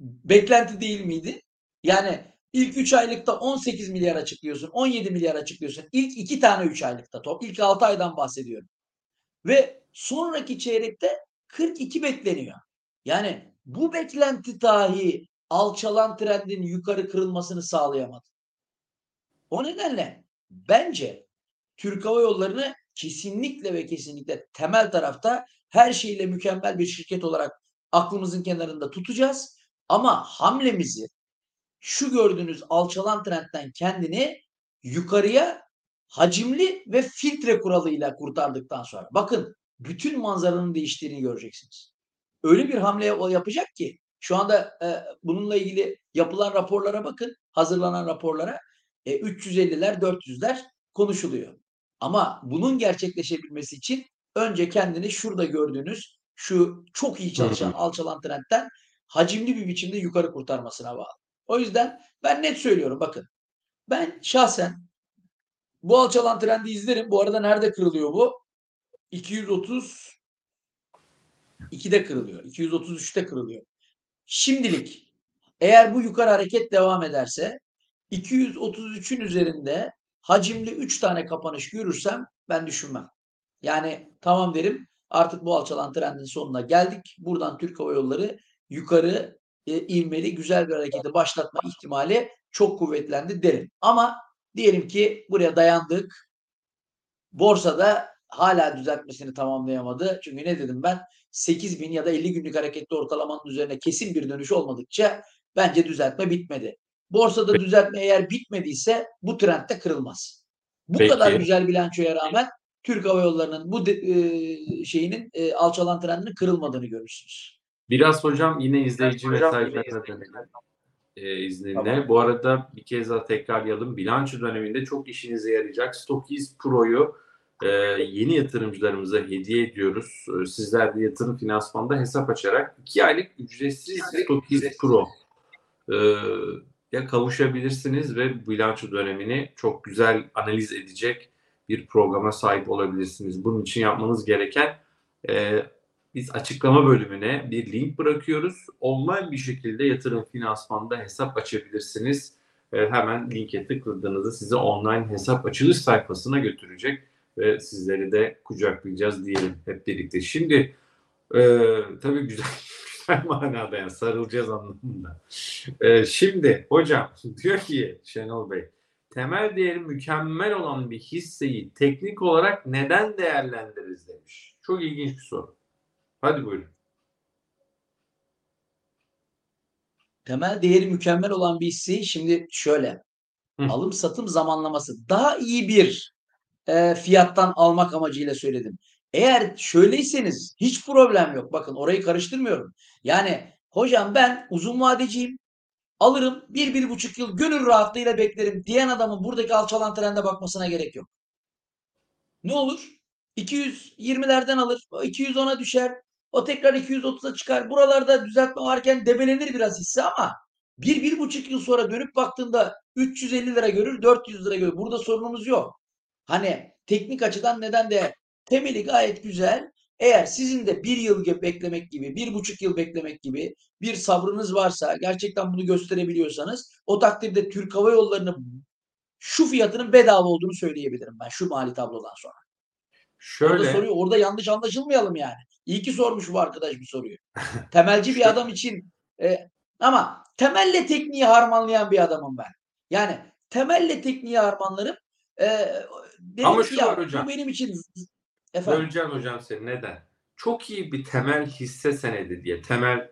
beklenti değil miydi? Yani ilk 3 aylıkta 18 milyar açıklıyorsun, 17 milyar açıklıyorsun. İlk 2 tane 3 aylıkta top. İlk 6 aydan bahsediyorum. Ve sonraki çeyrekte 42 bekleniyor. Yani bu beklenti dahi alçalan trendin yukarı kırılmasını sağlayamadı. O nedenle bence Türk Hava Yolları'nı kesinlikle ve kesinlikle temel tarafta her şeyle mükemmel bir şirket olarak aklımızın kenarında tutacağız. Ama hamlemizi şu gördüğünüz alçalan trendten kendini yukarıya hacimli ve filtre kuralıyla kurtardıktan sonra bakın bütün manzaranın değiştiğini göreceksiniz. Öyle bir hamle yapacak ki şu anda e, bununla ilgili yapılan raporlara bakın, hazırlanan raporlara e, 350'ler, 400'ler konuşuluyor. Ama bunun gerçekleşebilmesi için önce kendini şurada gördüğünüz şu çok iyi çalışan alçalan trendten hacimli bir biçimde yukarı kurtarmasına bağlı. O yüzden ben net söylüyorum bakın. Ben şahsen bu alçalan trendi izlerim. Bu arada nerede kırılıyor bu? 230 2'de kırılıyor. 233'te kırılıyor. Şimdilik eğer bu yukarı hareket devam ederse 233'ün üzerinde hacimli 3 tane kapanış görürsem ben düşünmem. Yani tamam derim artık bu alçalan trendin sonuna geldik. Buradan Türk Hava Yolları yukarı e, ivmeli güzel bir hareketi başlatma ihtimali çok kuvvetlendi derim. Ama diyelim ki buraya dayandık. Borsada hala düzeltmesini tamamlayamadı. Çünkü ne dedim ben? 8 bin ya da 50 günlük hareketli ortalamanın üzerine kesin bir dönüş olmadıkça bence düzeltme bitmedi. Borsada düzeltme eğer bitmediyse bu trend de kırılmaz. Bu Peki. kadar güzel bilançoya rağmen Türk Hava Yolları'nın bu de, e, şeyinin e, alçalan trendinin kırılmadığını görürsünüz. Biraz hocam yine izleyici mesajlarına dönelim. Ee, izninle. Tamam. Bu arada bir kez daha tekrarlayalım. Bilanço döneminde çok işinize yarayacak Stockies Pro'yu e, yeni yatırımcılarımıza hediye ediyoruz. E, sizler de yatırım finansmanda hesap açarak 2 aylık ücretsiz Stockies Pro e, ya kavuşabilirsiniz ve bilanço dönemini çok güzel analiz edecek bir programa sahip olabilirsiniz. Bunun için yapmanız gereken e, biz açıklama bölümüne bir link bırakıyoruz. Online bir şekilde yatırım finansmanda hesap açabilirsiniz. E, hemen linke tıkladığınızda sizi online hesap açılış sayfasına götürecek ve sizleri de kucaklayacağız diyelim hep birlikte. Şimdi e, tabii güzel, *laughs* güzel manada yani sarılacağız anlamında. E, şimdi hocam diyor ki Şenol Bey temel değeri mükemmel olan bir hisseyi teknik olarak neden değerlendiririz demiş. Çok ilginç bir soru. Hadi buyurun. Temel değeri mükemmel olan bir hisseyi şimdi şöyle Hı. alım satım zamanlaması daha iyi bir e, fiyattan almak amacıyla söyledim. Eğer şöyleyseniz hiç problem yok. Bakın orayı karıştırmıyorum. Yani hocam ben uzun vadeciyim. Alırım bir, bir buçuk yıl gönül rahatlığıyla beklerim diyen adamın buradaki alçalan trende bakmasına gerek yok. Ne olur? 220'lerden alır. o 210'a düşer. O tekrar 230'a çıkar. Buralarda düzeltme varken debelenir biraz hisse ama bir, bir buçuk yıl sonra dönüp baktığında 350 lira görür, 400 lira görür. Burada sorunumuz yok. Hani teknik açıdan neden de temeli gayet güzel. Eğer sizin de bir yıl beklemek gibi, bir buçuk yıl beklemek gibi bir sabrınız varsa, gerçekten bunu gösterebiliyorsanız o takdirde Türk Hava Yolları'nın şu fiyatının bedava olduğunu söyleyebilirim ben şu mali tablodan sonra. Orada Şöyle soruyu orada yanlış anlaşılmayalım yani. İyi ki sormuş bu arkadaş bu soruyu. *laughs* Temelci bir adam için e, ama temelle tekniği harmanlayan bir adamım ben. Yani temelle tekniği harmanlarım. E, dedim Ama şu ya, var hocam. Bu benim için efendim. böleceğim hocam seni. Neden? Çok iyi bir temel hisse senedi diye temel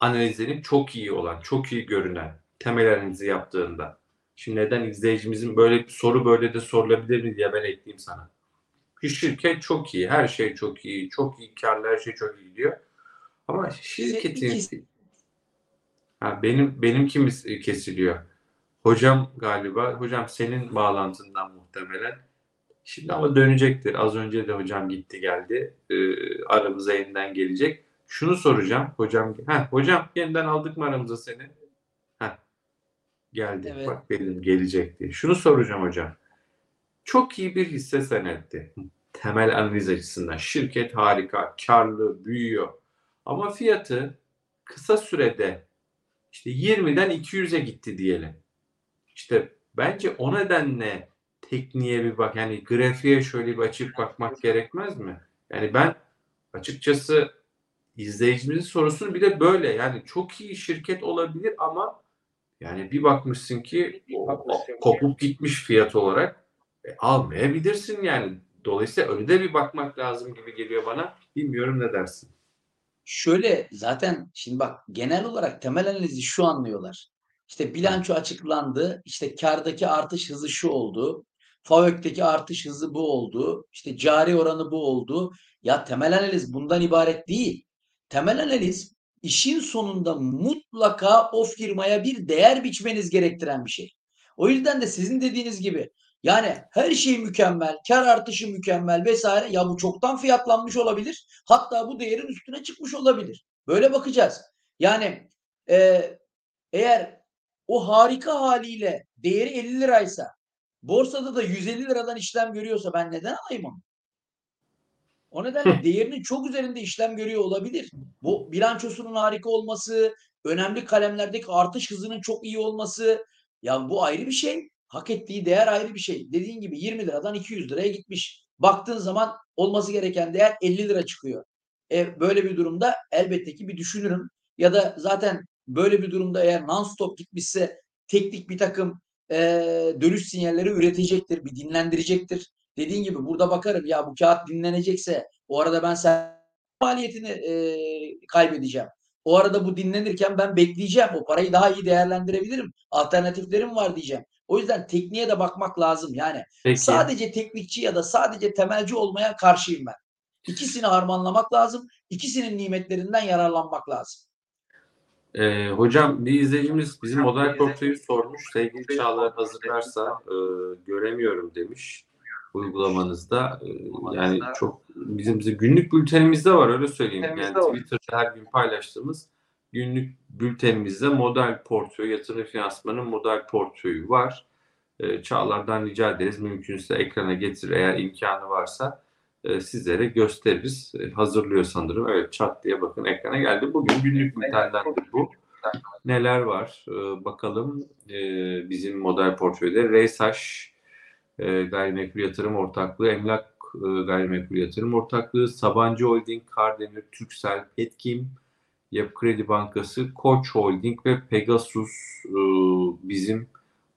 analizlerin çok iyi olan, çok iyi görünen temel analizi yaptığında. Şimdi neden izleyicimizin böyle bir soru böyle de sorulabilir mi diye ben ekleyeyim sana. Bir şirket çok iyi, her şey çok iyi, çok iyi karlı, her şey çok iyi gidiyor. Ama şirketin ha, benim benimkimiz kesiliyor. Hocam galiba, hocam senin bağlantından muhtemelen. Şimdi ama dönecektir. Az önce de hocam gitti geldi. Ee, aramıza yeniden gelecek. Şunu soracağım. Hocam, ha hocam yeniden aldık mı aramıza seni? Ha geldi. Evet. Bak dedim gelecekti. Şunu soracağım hocam. Çok iyi bir hisse senetti. Temel analiz açısından. Şirket harika, karlı, büyüyor. Ama fiyatı kısa sürede işte 20'den 200'e gitti diyelim. İşte bence o nedenle tekniğe bir bak yani grafiğe şöyle bir açıp bakmak gerekmez mi? Yani ben açıkçası izleyicimizin sorusunu bir de böyle yani çok iyi şirket olabilir ama yani bir bakmışsın ki o- kopup gitmiş fiyat olarak e, almayabilirsin yani. Dolayısıyla öyle de bir bakmak lazım gibi geliyor bana. Bilmiyorum ne dersin? Şöyle zaten şimdi bak genel olarak temel analizi şu anlıyorlar. İşte bilanço açıklandı. işte kardaki artış hızı şu oldu. FAVÖK'teki artış hızı bu oldu. işte cari oranı bu oldu. Ya temel analiz bundan ibaret değil. Temel analiz işin sonunda mutlaka o firmaya bir değer biçmeniz gerektiren bir şey. O yüzden de sizin dediğiniz gibi yani her şey mükemmel, kar artışı mükemmel vesaire. Ya bu çoktan fiyatlanmış olabilir. Hatta bu değerin üstüne çıkmış olabilir. Böyle bakacağız. Yani e, eğer o harika haliyle değeri 50 liraysa borsada da 150 liradan işlem görüyorsa ben neden alayım onu? O nedenle değerinin çok üzerinde işlem görüyor olabilir. Bu bilançosunun harika olması, önemli kalemlerdeki artış hızının çok iyi olması ya bu ayrı bir şey. Hak ettiği değer ayrı bir şey. Dediğin gibi 20 liradan 200 liraya gitmiş. Baktığın zaman olması gereken değer 50 lira çıkıyor. E, böyle bir durumda elbette ki bir düşünürüm. Ya da zaten böyle bir durumda eğer non-stop gitmişse teknik bir takım e, dönüş sinyalleri üretecektir, bir dinlendirecektir. Dediğin gibi burada bakarım ya bu kağıt dinlenecekse o arada ben sen maliyetini e, kaybedeceğim. O arada bu dinlenirken ben bekleyeceğim. O parayı daha iyi değerlendirebilirim. Alternatiflerim var diyeceğim. O yüzden tekniğe de bakmak lazım. Yani Peki. sadece teknikçi ya da sadece temelci olmaya karşıyım ben. İkisini harmanlamak lazım. İkisinin nimetlerinden yararlanmak lazım. Ee, hocam bir izleyicimiz bizim model portföyü sormuş. Sevgili Çağlar hazırlarsa e, göremiyorum demiş uygulamanızda. E, yani çok bizim, bizim günlük bültenimizde var öyle söyleyeyim. Yani. Twitter'da her gün paylaştığımız günlük bültenimizde model portföy, yatırım finansmanın model portföyü var. E, Çağlar'dan rica ederiz. Mümkünse ekrana getir eğer imkanı varsa e, sizlere gösteririz. E, hazırlıyor sanırım. Evet çat diye bakın ekrana geldi. Bugün günlük bültendendir bu. Neler var? E, bakalım bizim model portföyde Reysaş e, Gayrimenkul Yatırım Ortaklığı, Emlak e, Gayrimenkul Yatırım Ortaklığı, Sabancı Holding, Kardemir, Türksel, Petkim, Yapı Kredi Bankası, Koç Holding ve Pegasus bizim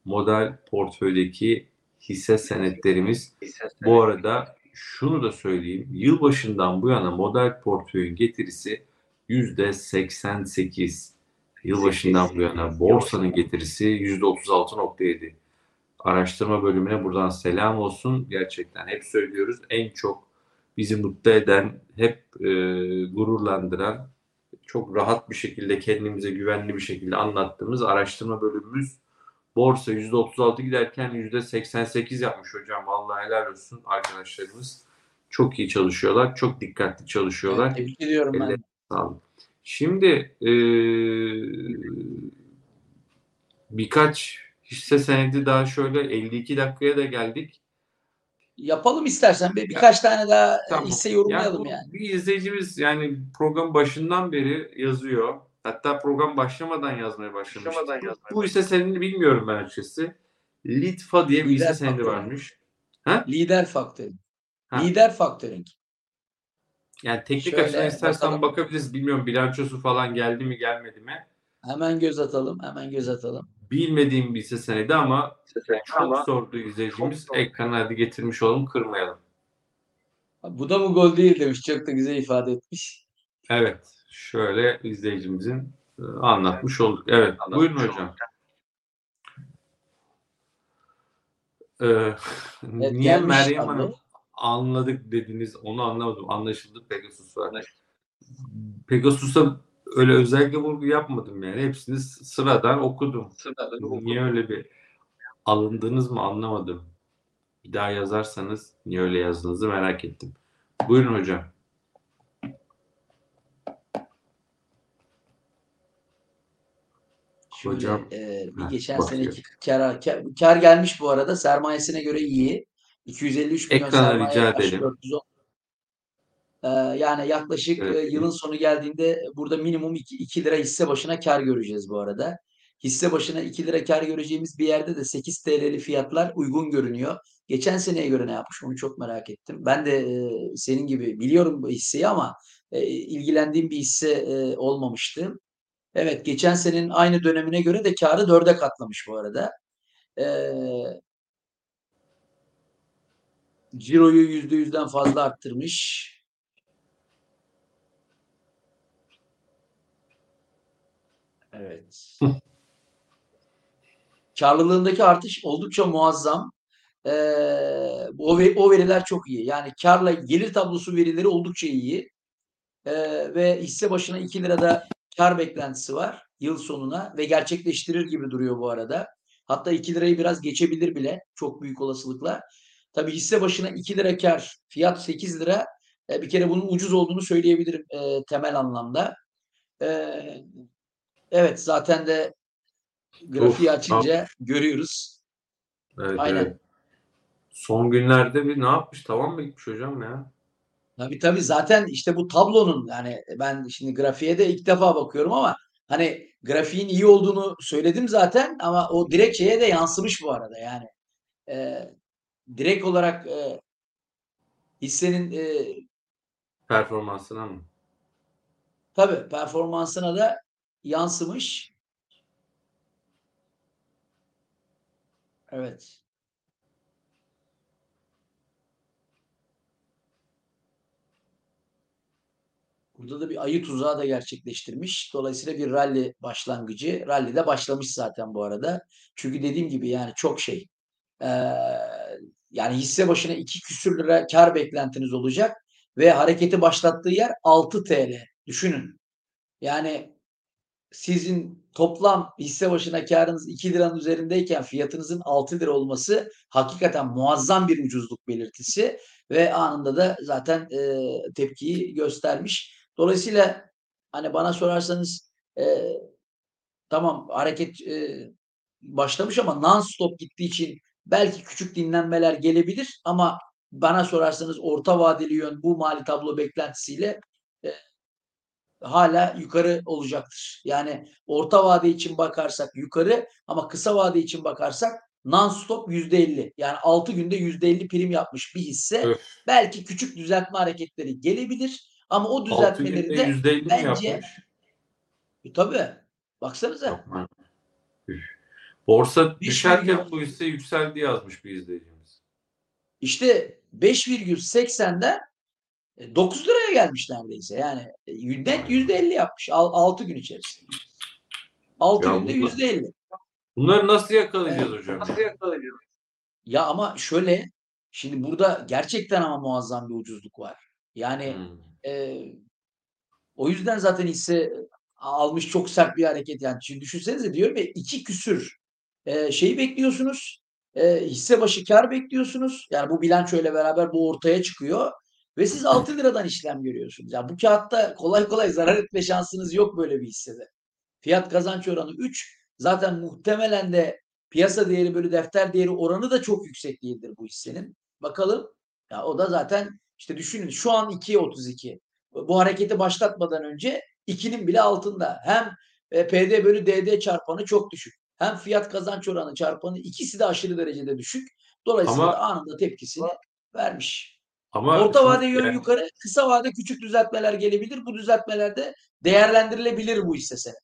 model portföydeki hisse senetlerimiz. Bu arada şunu da söyleyeyim. Yılbaşından bu yana model portföyün getirisi %88. Yılbaşından bu yana borsanın getirisi %36.7. Araştırma bölümüne buradan selam olsun. Gerçekten hep söylüyoruz. En çok bizi mutlu eden, hep e, gururlandıran, çok rahat bir şekilde kendimize güvenli bir şekilde anlattığımız araştırma bölümümüz borsa %36 giderken %88 yapmış hocam. Vallahi helal olsun arkadaşlarımız. Çok iyi çalışıyorlar. Çok dikkatli çalışıyorlar. Tebrik ediyorum ben. Elle- Sağ olun. Şimdi e, birkaç hisse senedi daha şöyle 52 dakikaya da geldik. Yapalım istersen bir birkaç tane daha Tamam. hisse yorumlayalım bu yani. Bir izleyicimiz yani program başından beri yazıyor. Hatta program başlamadan yazmaya başlamış. Başlamadan yazmaya Bu hisse senedini bilmiyorum ben açıkçası. Litfa diye bir Lider hisse senedi varmış. Lider faktörü. Ha. Lider faktörün. Yani teknik Şöyle açıdan istersen bakalım. bakabiliriz. Bilmiyorum bilançosu falan geldi mi gelmedi mi? Hemen göz atalım. Hemen göz atalım. Bilmediğim bir hisse senedi ama çok Ama sordu izleyicimiz. Ekrana hadi getirmiş olalım kırmayalım. Bu da mı gol değil demiş. Çok da güzel ifade etmiş. Evet. Şöyle izleyicimizin e, anlatmış olduk. Evet. Anlatmış buyurun olduk. hocam. *laughs* Ee, niye gelmiş Meryem. Hanım anladık dediniz onu anlamadım. Anlaşıldı Pegasus var. Pegasus'a öyle özellikle vurgu yapmadım yani. Hepsini sıradan okudum. sırada Niye öyle bir alındınız mı anlamadım. Bir daha yazarsanız niye öyle yazdığınızı merak ettim. Buyurun hocam. Şöyle, Hocam, e, bir geçen bakıyor. seneki kar, kar, kar gelmiş bu arada. Sermayesine göre iyi. 253 milyon Ekrana sermaye rica edelim. 410. Ee, yani yaklaşık Evet. e, yılın sonu geldiğinde burada minimum 2, 2 lira hisse başına kar göreceğiz bu arada. Hisse başına 2 lira kar göreceğimiz bir yerde de 8 TL'li fiyatlar uygun görünüyor. Geçen seneye göre ne yapmış onu çok merak ettim. Ben de e, senin gibi biliyorum bu hisseyi ama e, ilgilendiğim bir hisse e, olmamıştı. Evet geçen senenin aynı dönemine göre de karı dörde katlamış bu arada. Ee, Ciro'yu yüzde yüzden fazla arttırmış. Evet. *laughs* Karlılığındaki artış oldukça muazzam. Ee, o, o veriler çok iyi. Yani karla gelir tablosu verileri oldukça iyi. Ee, ve hisse başına 2 lirada kar beklentisi var yıl sonuna ve gerçekleştirir gibi duruyor bu arada. Hatta 2 lirayı biraz geçebilir bile çok büyük olasılıkla. Tabii hisse başına 2 lira kar, fiyat 8 lira. E, bir kere bunun ucuz olduğunu söyleyebilirim e, temel anlamda. E, evet zaten de grafiği Of, açınca görüyoruz. Evet, Aynen. evet. Son günlerde bir ne yapmış? Tamam mı gitmiş hocam ya? Tabii tabii zaten işte bu tablonun yani ben şimdi grafiğe de ilk defa bakıyorum ama hani grafiğin iyi olduğunu söyledim zaten ama o direkt şeye de yansımış bu arada yani. E, direkt olarak e, hissenin e, Performansına mı? tabii performansına da yansımış. Evet. Burada da bir ayı tuzağı da gerçekleştirmiş. Dolayısıyla bir rally başlangıcı. Rally de başlamış zaten bu arada. Çünkü dediğim gibi yani çok şey. Ee, yani hisse başına 2 küsür lira kar beklentiniz olacak ve hareketi başlattığı yer 6 TL. Düşünün. Yani sizin toplam hisse başına karınız 2 liranın üzerindeyken fiyatınızın 6 lira olması hakikaten muazzam bir ucuzluk belirtisi ve anında da zaten e, tepkiyi göstermiş. Dolayısıyla hani bana sorarsanız e, tamam hareket e, başlamış ama non-stop gittiği için belki küçük dinlenmeler gelebilir ama bana sorarsanız orta vadeli yön bu mali tablo beklentisiyle e, hala yukarı olacaktır. Yani orta vade için bakarsak yukarı ama kısa vade için bakarsak non-stop %50. Yani 6 günde %50 prim yapmış bir hisse. Öf. Belki küçük düzeltme hareketleri gelebilir ama o 6 düzeltmeleri de %50 mi bence- yapmış? e, tabii baksanıza. Yapma. Borsa düşerken bu hisse yükseldi yazmış bir izleyicimiz. İşte 5,80'den e, 9 liraya gelmiş neredeyse. Yani e, net %50 yapmış 6 gün içerisinde. 6 Ya günde bu- %50. Bunları nasıl yakalayacağız hocam? Nasıl yakalayacağız? Ya ama şöyle şimdi burada gerçekten ama muazzam bir ucuzluk var. Yani Hmm. E, o yüzden zaten hisse almış çok sert bir hareket yani. Şimdi düşünsenize diyorum ya iki küsür e, şeyi bekliyorsunuz. E, hisse başı kar bekliyorsunuz. Yani bu bilançoyla beraber bu ortaya çıkıyor. Ve siz 6 liradan işlem görüyorsunuz. Yani bu kağıtta kolay kolay zarar etme şansınız yok böyle bir hissede. Fiyat kazanç oranı 3. Zaten muhtemelen de piyasa değeri bölü defter değeri oranı da çok yüksek değildir bu hissenin. Bakalım. Ya o da zaten işte düşünün şu an 2.32. Bu hareketi başlatmadan önce 2'nin bile altında. Hem e, PD bölü DD çarpanı çok düşük. Hem fiyat kazanç oranı çarpanı ikisi de aşırı derecede düşük. Dolayısıyla Ama- da anında tepkisini vermiş. Ama Orta vade yön yani- yukarı, kısa vade küçük düzeltmeler gelebilir. Bu düzeltmelerde değerlendirilebilir bu hisse senedi.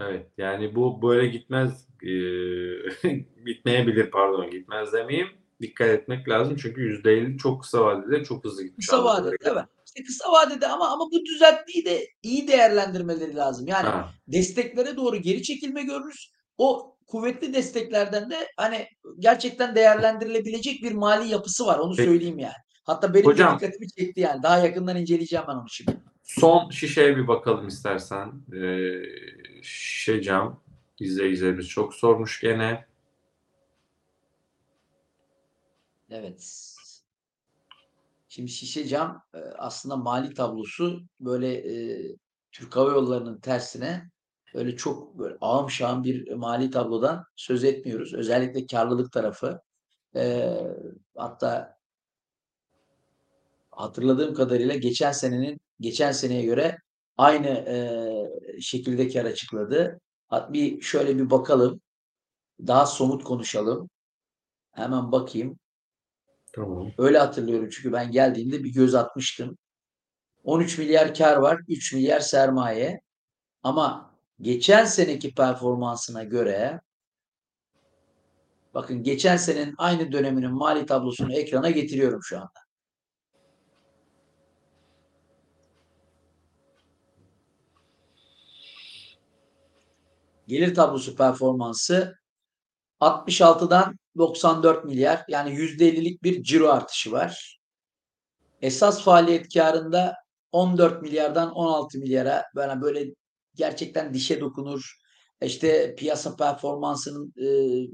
Evet yani bu böyle gitmez eee, *laughs* gitmeyebilir pardon gitmez demeyeyim. Dikkat etmek lazım çünkü %50 çok kısa vadede çok hızlı gitmiş. Kısa vadede evet. İşte kısa vadede ama ama bu düzeltmeyi de iyi değerlendirmeleri lazım. Yani Ha, desteklere doğru geri çekilme görürüz. O kuvvetli desteklerden de hani gerçekten değerlendirilebilecek bir mali yapısı var. Onu Peki. söyleyeyim yani. Hatta benim Hocam- dikkatimi çekti yani. Daha yakından inceleyeceğim ben onu şimdi. Son şişeye bir bakalım istersen. Eee şişe cam izleyicilerimiz çok sormuş gene. Evet. Şimdi şişe cam e, aslında mali tablosu böyle e, Türk Hava Yolları'nın tersine böyle çok böyle ağım şağım bir mali tablodan söz etmiyoruz. Özellikle karlılık tarafı. E, hatta hatırladığım kadarıyla geçen senenin geçen seneye göre aynı e, şekilde kar açıkladı. Bir şöyle bir bakalım. Daha somut konuşalım. Hemen bakayım. Tamam. Öyle hatırlıyorum çünkü ben geldiğimde bir göz atmıştım. 13 milyar kar var, 3 milyar sermaye. Ama geçen seneki performansına göre bakın geçen senenin aynı döneminin mali tablosunu ekrana getiriyorum şu anda. Gelir tablosu performansı 66'dan 94 milyar yani %50'lik bir ciro artışı var. Esas faaliyet karında 14 milyardan 16 milyara böyle böyle gerçekten dişe dokunur işte piyasa performansının e,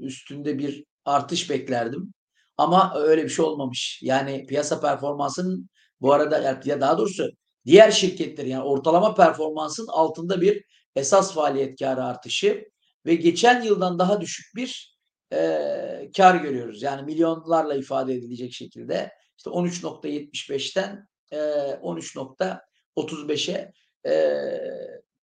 üstünde bir artış beklerdim. Ama öyle bir şey olmamış. Yani piyasa performansının bu arada ya daha doğrusu diğer şirketlerin yani ortalama performansın altında bir esas faaliyet karı artışı ve geçen yıldan daha düşük bir e, kar görüyoruz. Yani milyonlarla ifade edilecek şekilde işte 13.75'ten e, 13.35'e e,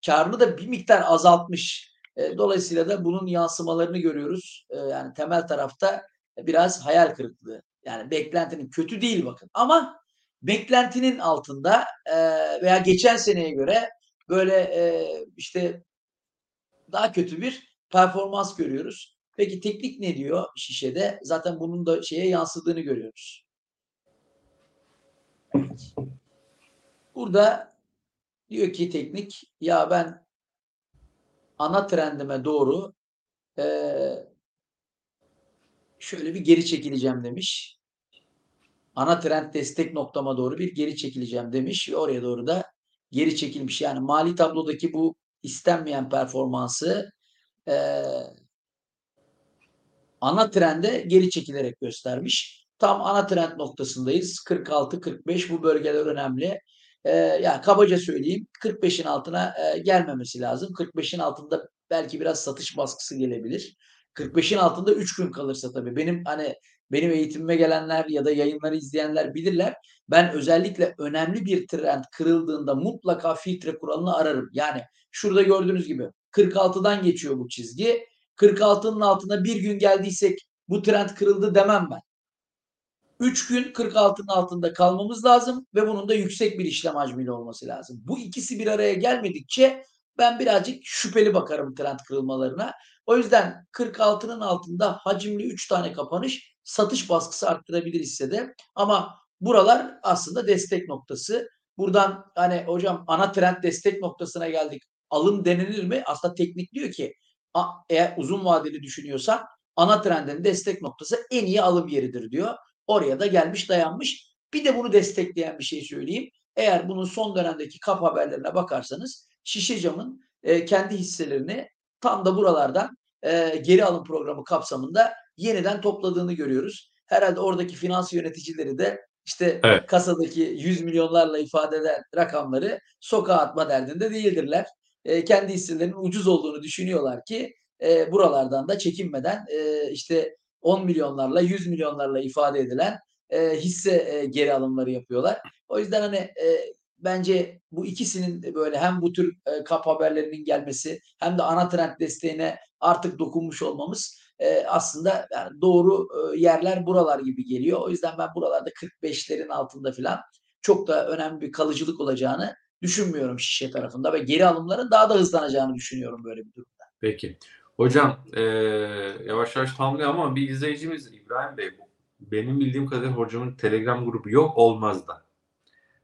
karını da bir miktar azaltmış. E, dolayısıyla da bunun yansımalarını görüyoruz. E, yani temel tarafta biraz hayal kırıklığı. Yani beklentinin kötü değil bakın ama beklentinin altında e, veya geçen seneye göre böyle e, işte daha kötü bir performans görüyoruz. Peki teknik ne diyor şişede? Zaten bunun da şeye yansıdığını görüyoruz. Burada diyor ki teknik ya ben ana trendime doğru e, şöyle bir geri çekileceğim demiş. Ana trend destek noktama doğru bir geri çekileceğim demiş ve oraya doğru da geri çekilmiş. Yani mali tablodaki bu istenmeyen performansı e, ana trende geri çekilerek göstermiş. Tam ana trend noktasındayız. 46-45 bu bölgeler önemli. E, yani kabaca söyleyeyim 45'in altına e, gelmemesi lazım. 45'in altında belki biraz satış baskısı gelebilir. 45'in altında 3 gün kalırsa tabii benim hani benim eğitimime gelenler ya da yayınları izleyenler bilirler. Ben özellikle önemli bir trend kırıldığında mutlaka filtre kuralını ararım. Yani şurada gördüğünüz gibi 46'dan geçiyor bu çizgi. 46'nın altına bir gün geldiysek bu trend kırıldı demem ben. 3 gün 46'nın altında kalmamız lazım ve bunun da yüksek bir işlem hacmiyle olması lazım. Bu ikisi bir araya gelmedikçe ben birazcık şüpheli bakarım trend kırılmalarına. O yüzden 46'nın altında hacimli 3 tane kapanış satış baskısı arttırabilir hissede. Ama buralar aslında destek noktası. Buradan hani hocam ana trend destek noktasına geldik. Alım denilir mi? Aslında teknik diyor ki eğer uzun vadeli düşünüyorsan ana trendin destek noktası en iyi alım yeridir diyor. Oraya da gelmiş dayanmış. Bir de bunu destekleyen bir şey söyleyeyim. Eğer bunun son dönemdeki kap haberlerine bakarsanız şişe camın e, kendi hisselerini tam da buralardan e, geri alım programı kapsamında yeniden topladığını görüyoruz. Herhalde oradaki finans yöneticileri de işte evet. kasadaki 100 milyonlarla ifade eden rakamları sokağa atma derdinde değildirler. E, kendi hisselerinin ucuz olduğunu düşünüyorlar ki e, buralardan da çekinmeden e, işte 10 milyonlarla 100 milyonlarla ifade edilen e, hisse e, geri alımları yapıyorlar. O yüzden hani e, bence bu ikisinin böyle hem bu tür e, kap haberlerinin gelmesi hem de ana trend desteğine artık dokunmuş olmamız e, aslında yani doğru e, yerler buralar gibi geliyor. O yüzden ben buralarda 45'lerin altında falan çok da önemli bir kalıcılık olacağını düşünmüyorum şişe tarafında ve geri alımların daha da hızlanacağını düşünüyorum böyle bir durumda. Peki. Hocam e, yavaş yavaş tamamlıyor ama bir izleyicimiz İbrahim Bey benim bildiğim kadarıyla hocamın Telegram grubu yok olmaz da.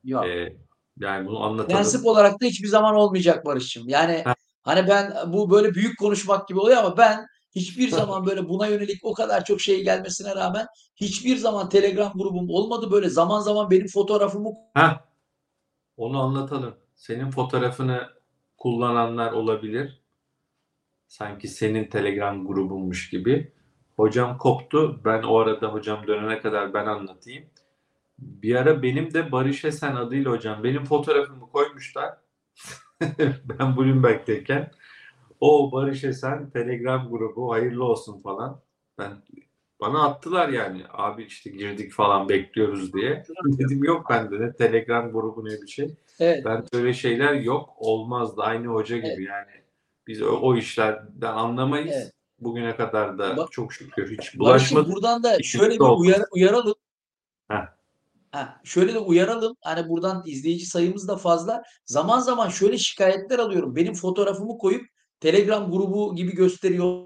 Yok. E, yani bunu anlatalım. Prensip olarak da hiçbir zaman olmayacak Barış'cığım. Yani Ha. hani ben bu böyle büyük konuşmak gibi oluyor ama ben hiçbir zaman böyle buna yönelik o kadar çok şey gelmesine rağmen hiçbir zaman Telegram grubum olmadı. Böyle zaman zaman benim fotoğrafımı Heh. Onu anlatalım. Senin fotoğrafını kullananlar olabilir. Sanki senin Telegram grubunmuş gibi. Hocam koptu. Ben o arada hocam dönene kadar ben anlatayım. Bir ara benim de Barış Esen adıyla hocam benim fotoğrafımı koymuşlar. *laughs* ben Bloomberg'teyken. O Barış Esen Telegram grubu hayırlı olsun falan. Ben bana attılar yani. Abi işte girdik falan bekliyoruz diye. *laughs* Dedim yok bende ne Telegram grubu ne bir şey. evet, Ben böyle şeyler yok olmazdı. Aynı hoca gibi Evet. yani. Biz o, o işlerden anlamayız. Evet. Bugüne kadar da Ba- çok şükür hiç bulaşmadık. buradan da şöyle bir uyar, uyaralım. Heh. Ha, şöyle de uyaralım. Hani buradan izleyici sayımız da fazla. Zaman zaman şöyle şikayetler alıyorum. Benim fotoğrafımı koyup Telegram grubu gibi gösteriyor.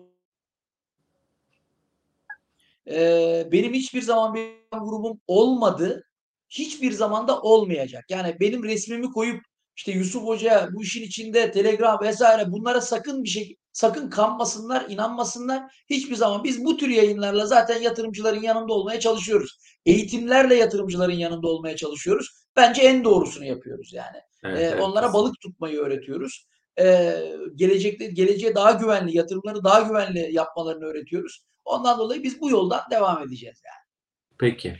Ee, benim hiçbir zaman bir grubum olmadı. Hiçbir zaman da olmayacak. Yani benim resmimi koyup işte Yusuf Hoca bu işin içinde Telegram vesaire bunlara sakın bir şey sakın kanmasınlar, inanmasınlar. Hiçbir zaman biz bu tür yayınlarla zaten yatırımcıların yanında olmaya çalışıyoruz. Eğitimlerle yatırımcıların yanında olmaya çalışıyoruz. Bence en doğrusunu yapıyoruz yani. Evet, Ee, evet, onlara balık tutmayı öğretiyoruz. Ee, gelecekte geleceğe daha güvenli, yatırımları daha güvenli yapmalarını öğretiyoruz. Ondan dolayı biz bu yoldan devam edeceğiz yani. Peki.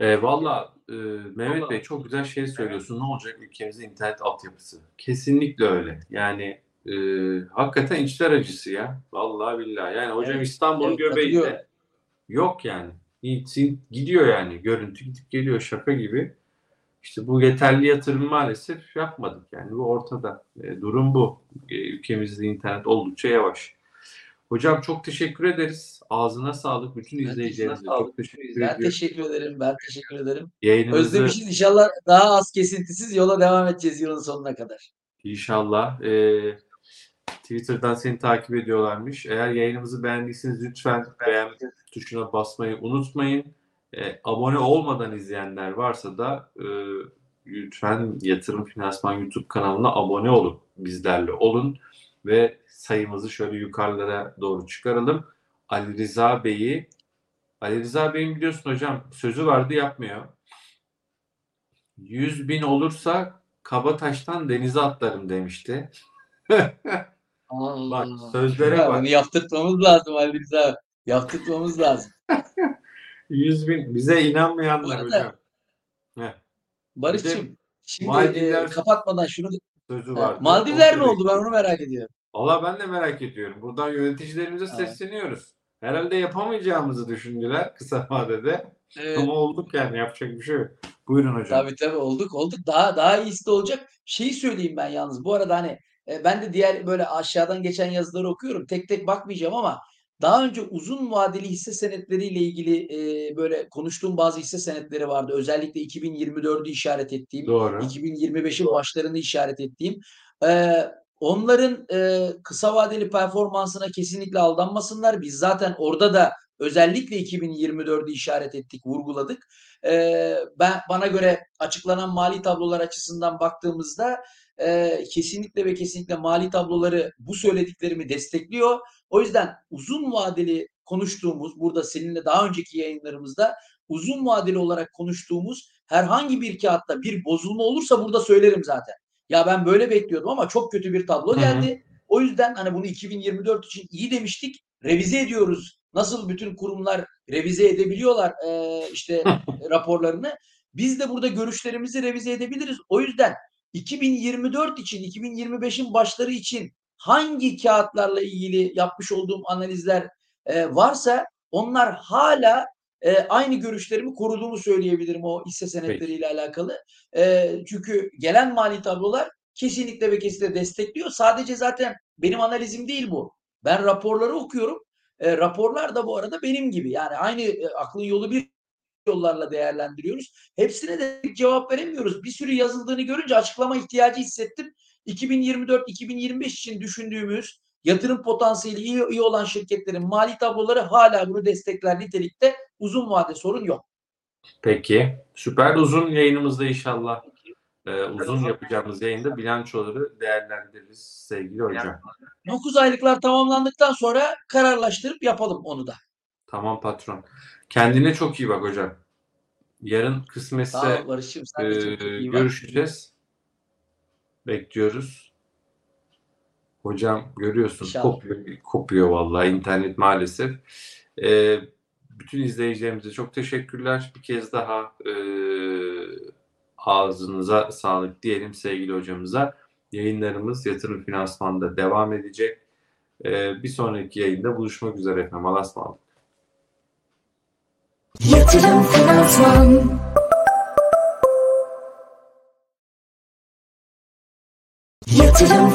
E, Valla e, Mehmet Bey çok güzel şey söylüyorsun. Ne olacak ülkemizin internet altyapısı? Kesinlikle öyle. Yani e, hakikaten içler acısı ya. Vallahi billahi. Yani hocam Evet, İstanbul'un evet, göbeğinde yok yani. Gidiyor yani. Görüntü gidip geliyor şaka gibi. İşte bu yeterli yatırım maalesef yapmadık. Yani bu ortada. E, durum bu. E, ülkemizde internet oldukça yavaş. Hocam çok teşekkür ederiz. Ağzına sağlık. Bütün izleyicilerimize çok teşekkür Ben ediyorum. teşekkür ederim. Ben teşekkür ederim. Yayınımızı Özlemişiz. İnşallah daha az kesintisiz yola devam edeceğiz yılın sonuna kadar. inşallah e, Twitter'dan seni takip ediyorlarmış. Eğer yayınımızı beğendiyseniz lütfen beğen tuşuna basmayı unutmayın. E, abone olmadan izleyenler varsa da e, lütfen Yatırım Finansman YouTube kanalına abone olun. Bizlerle olun ve sayımızı şöyle yukarılara doğru çıkaralım. Ali Rıza Bey'i Ali Rıza Bey'in biliyorsun hocam sözü vardı yapmıyor. 100 bin olursa Kabataş'tan denize atlarım demişti. *laughs* Bak sözlere Ya bak. Bunu yaptırtmamız lazım Ali Rıza. Yaptırtmamız lazım. *laughs* 100 bin bize inanmayanlar Bu hocam. arada- Heh, Barış'cığım şimdi Maldivler- e, kapatmadan şunu sözü vardı. Maldivler ne oldu ben onu merak ediyorum. Valla ben de merak ediyorum. Buradan yöneticilerimize Evet. sesleniyoruz. Herhalde yapamayacağımızı düşündüler kısa vadede. Evet. Ama olduk yani yapacak bir şey yok. Buyurun hocam. Tabii tabii olduk olduk. Daha daha iyisi de olacak. Şeyi söyleyeyim ben yalnız. Bu arada hani e, ben de diğer böyle aşağıdan geçen yazıları okuyorum. Tek tek bakmayacağım ama daha önce uzun vadeli hisse senetleriyle ilgili e, böyle konuştuğum bazı hisse senetleri vardı. Özellikle 2024'ü işaret ettiğim, Doğru. 2025'in başlarını işaret ettiğim. E, onların e, kısa vadeli performansına kesinlikle aldanmasınlar. Biz zaten orada da özellikle 2024'ü işaret ettik, vurguladık. Ee, ben bana göre açıklanan mali tablolar açısından baktığımızda e, kesinlikle ve kesinlikle mali tabloları bu söylediklerimi destekliyor. O yüzden uzun vadeli konuştuğumuz burada seninle daha önceki yayınlarımızda uzun vadeli olarak konuştuğumuz herhangi bir kağıtta bir bozulma olursa burada söylerim zaten. Ya ben böyle bekliyordum ama çok kötü bir tablo Hı hı. geldi. O yüzden hani bunu 2024 için iyi demiştik. Revize ediyoruz. Nasıl bütün kurumlar revize edebiliyorlar e, işte raporlarını. Biz de burada görüşlerimizi revize edebiliriz. O yüzden 2024 için, 2025'in başları için hangi kağıtlarla ilgili yapmış olduğum analizler e, varsa onlar hala e, aynı görüşlerimi koruduğumu söyleyebilirim o hisse senetleriyle alakalı. E, çünkü gelen mali tablolar kesinlikle ve kesinlikle destekliyor. Sadece zaten benim analizim değil bu. Ben raporları okuyorum. E, raporlar da bu arada benim gibi. Yani aynı e, aklın yolu bir yollarla değerlendiriyoruz. Hepsine de cevap veremiyoruz. Bir sürü yazıldığını görünce açıklama ihtiyacı hissettim. 2024-2025 için düşündüğümüz yatırım potansiyeli iyi, iyi olan şirketlerin mali tabloları hala bunu destekler nitelikte. Uzun vade sorun yok. Peki. Süper uzun yayınımızda inşallah e, uzun yapacağımız yayında bilançoları değerlendiririz sevgili hocam. 9 aylıklar tamamlandıktan sonra kararlaştırıp yapalım onu da. Tamam patron. Kendine çok iyi bak hocam. Yarın kısmetse Sağ ol Barış'ım. Sen de çok, çok e, iyi bak. görüşeceğiz. Bekliyoruz. Hocam görüyorsun İnşallah. kopuyor, kopuyor vallahi internet maalesef. E, bütün izleyicilerimize çok teşekkürler. Bir kez daha e, ağzınıza sağlık diyelim sevgili hocamıza. Yayınlarımız Yatırım Finansman'da devam edecek. E, bir sonraki yayında buluşmak üzere efendim. Allah'a ısmarladık. Yatırım Finansman Yatırım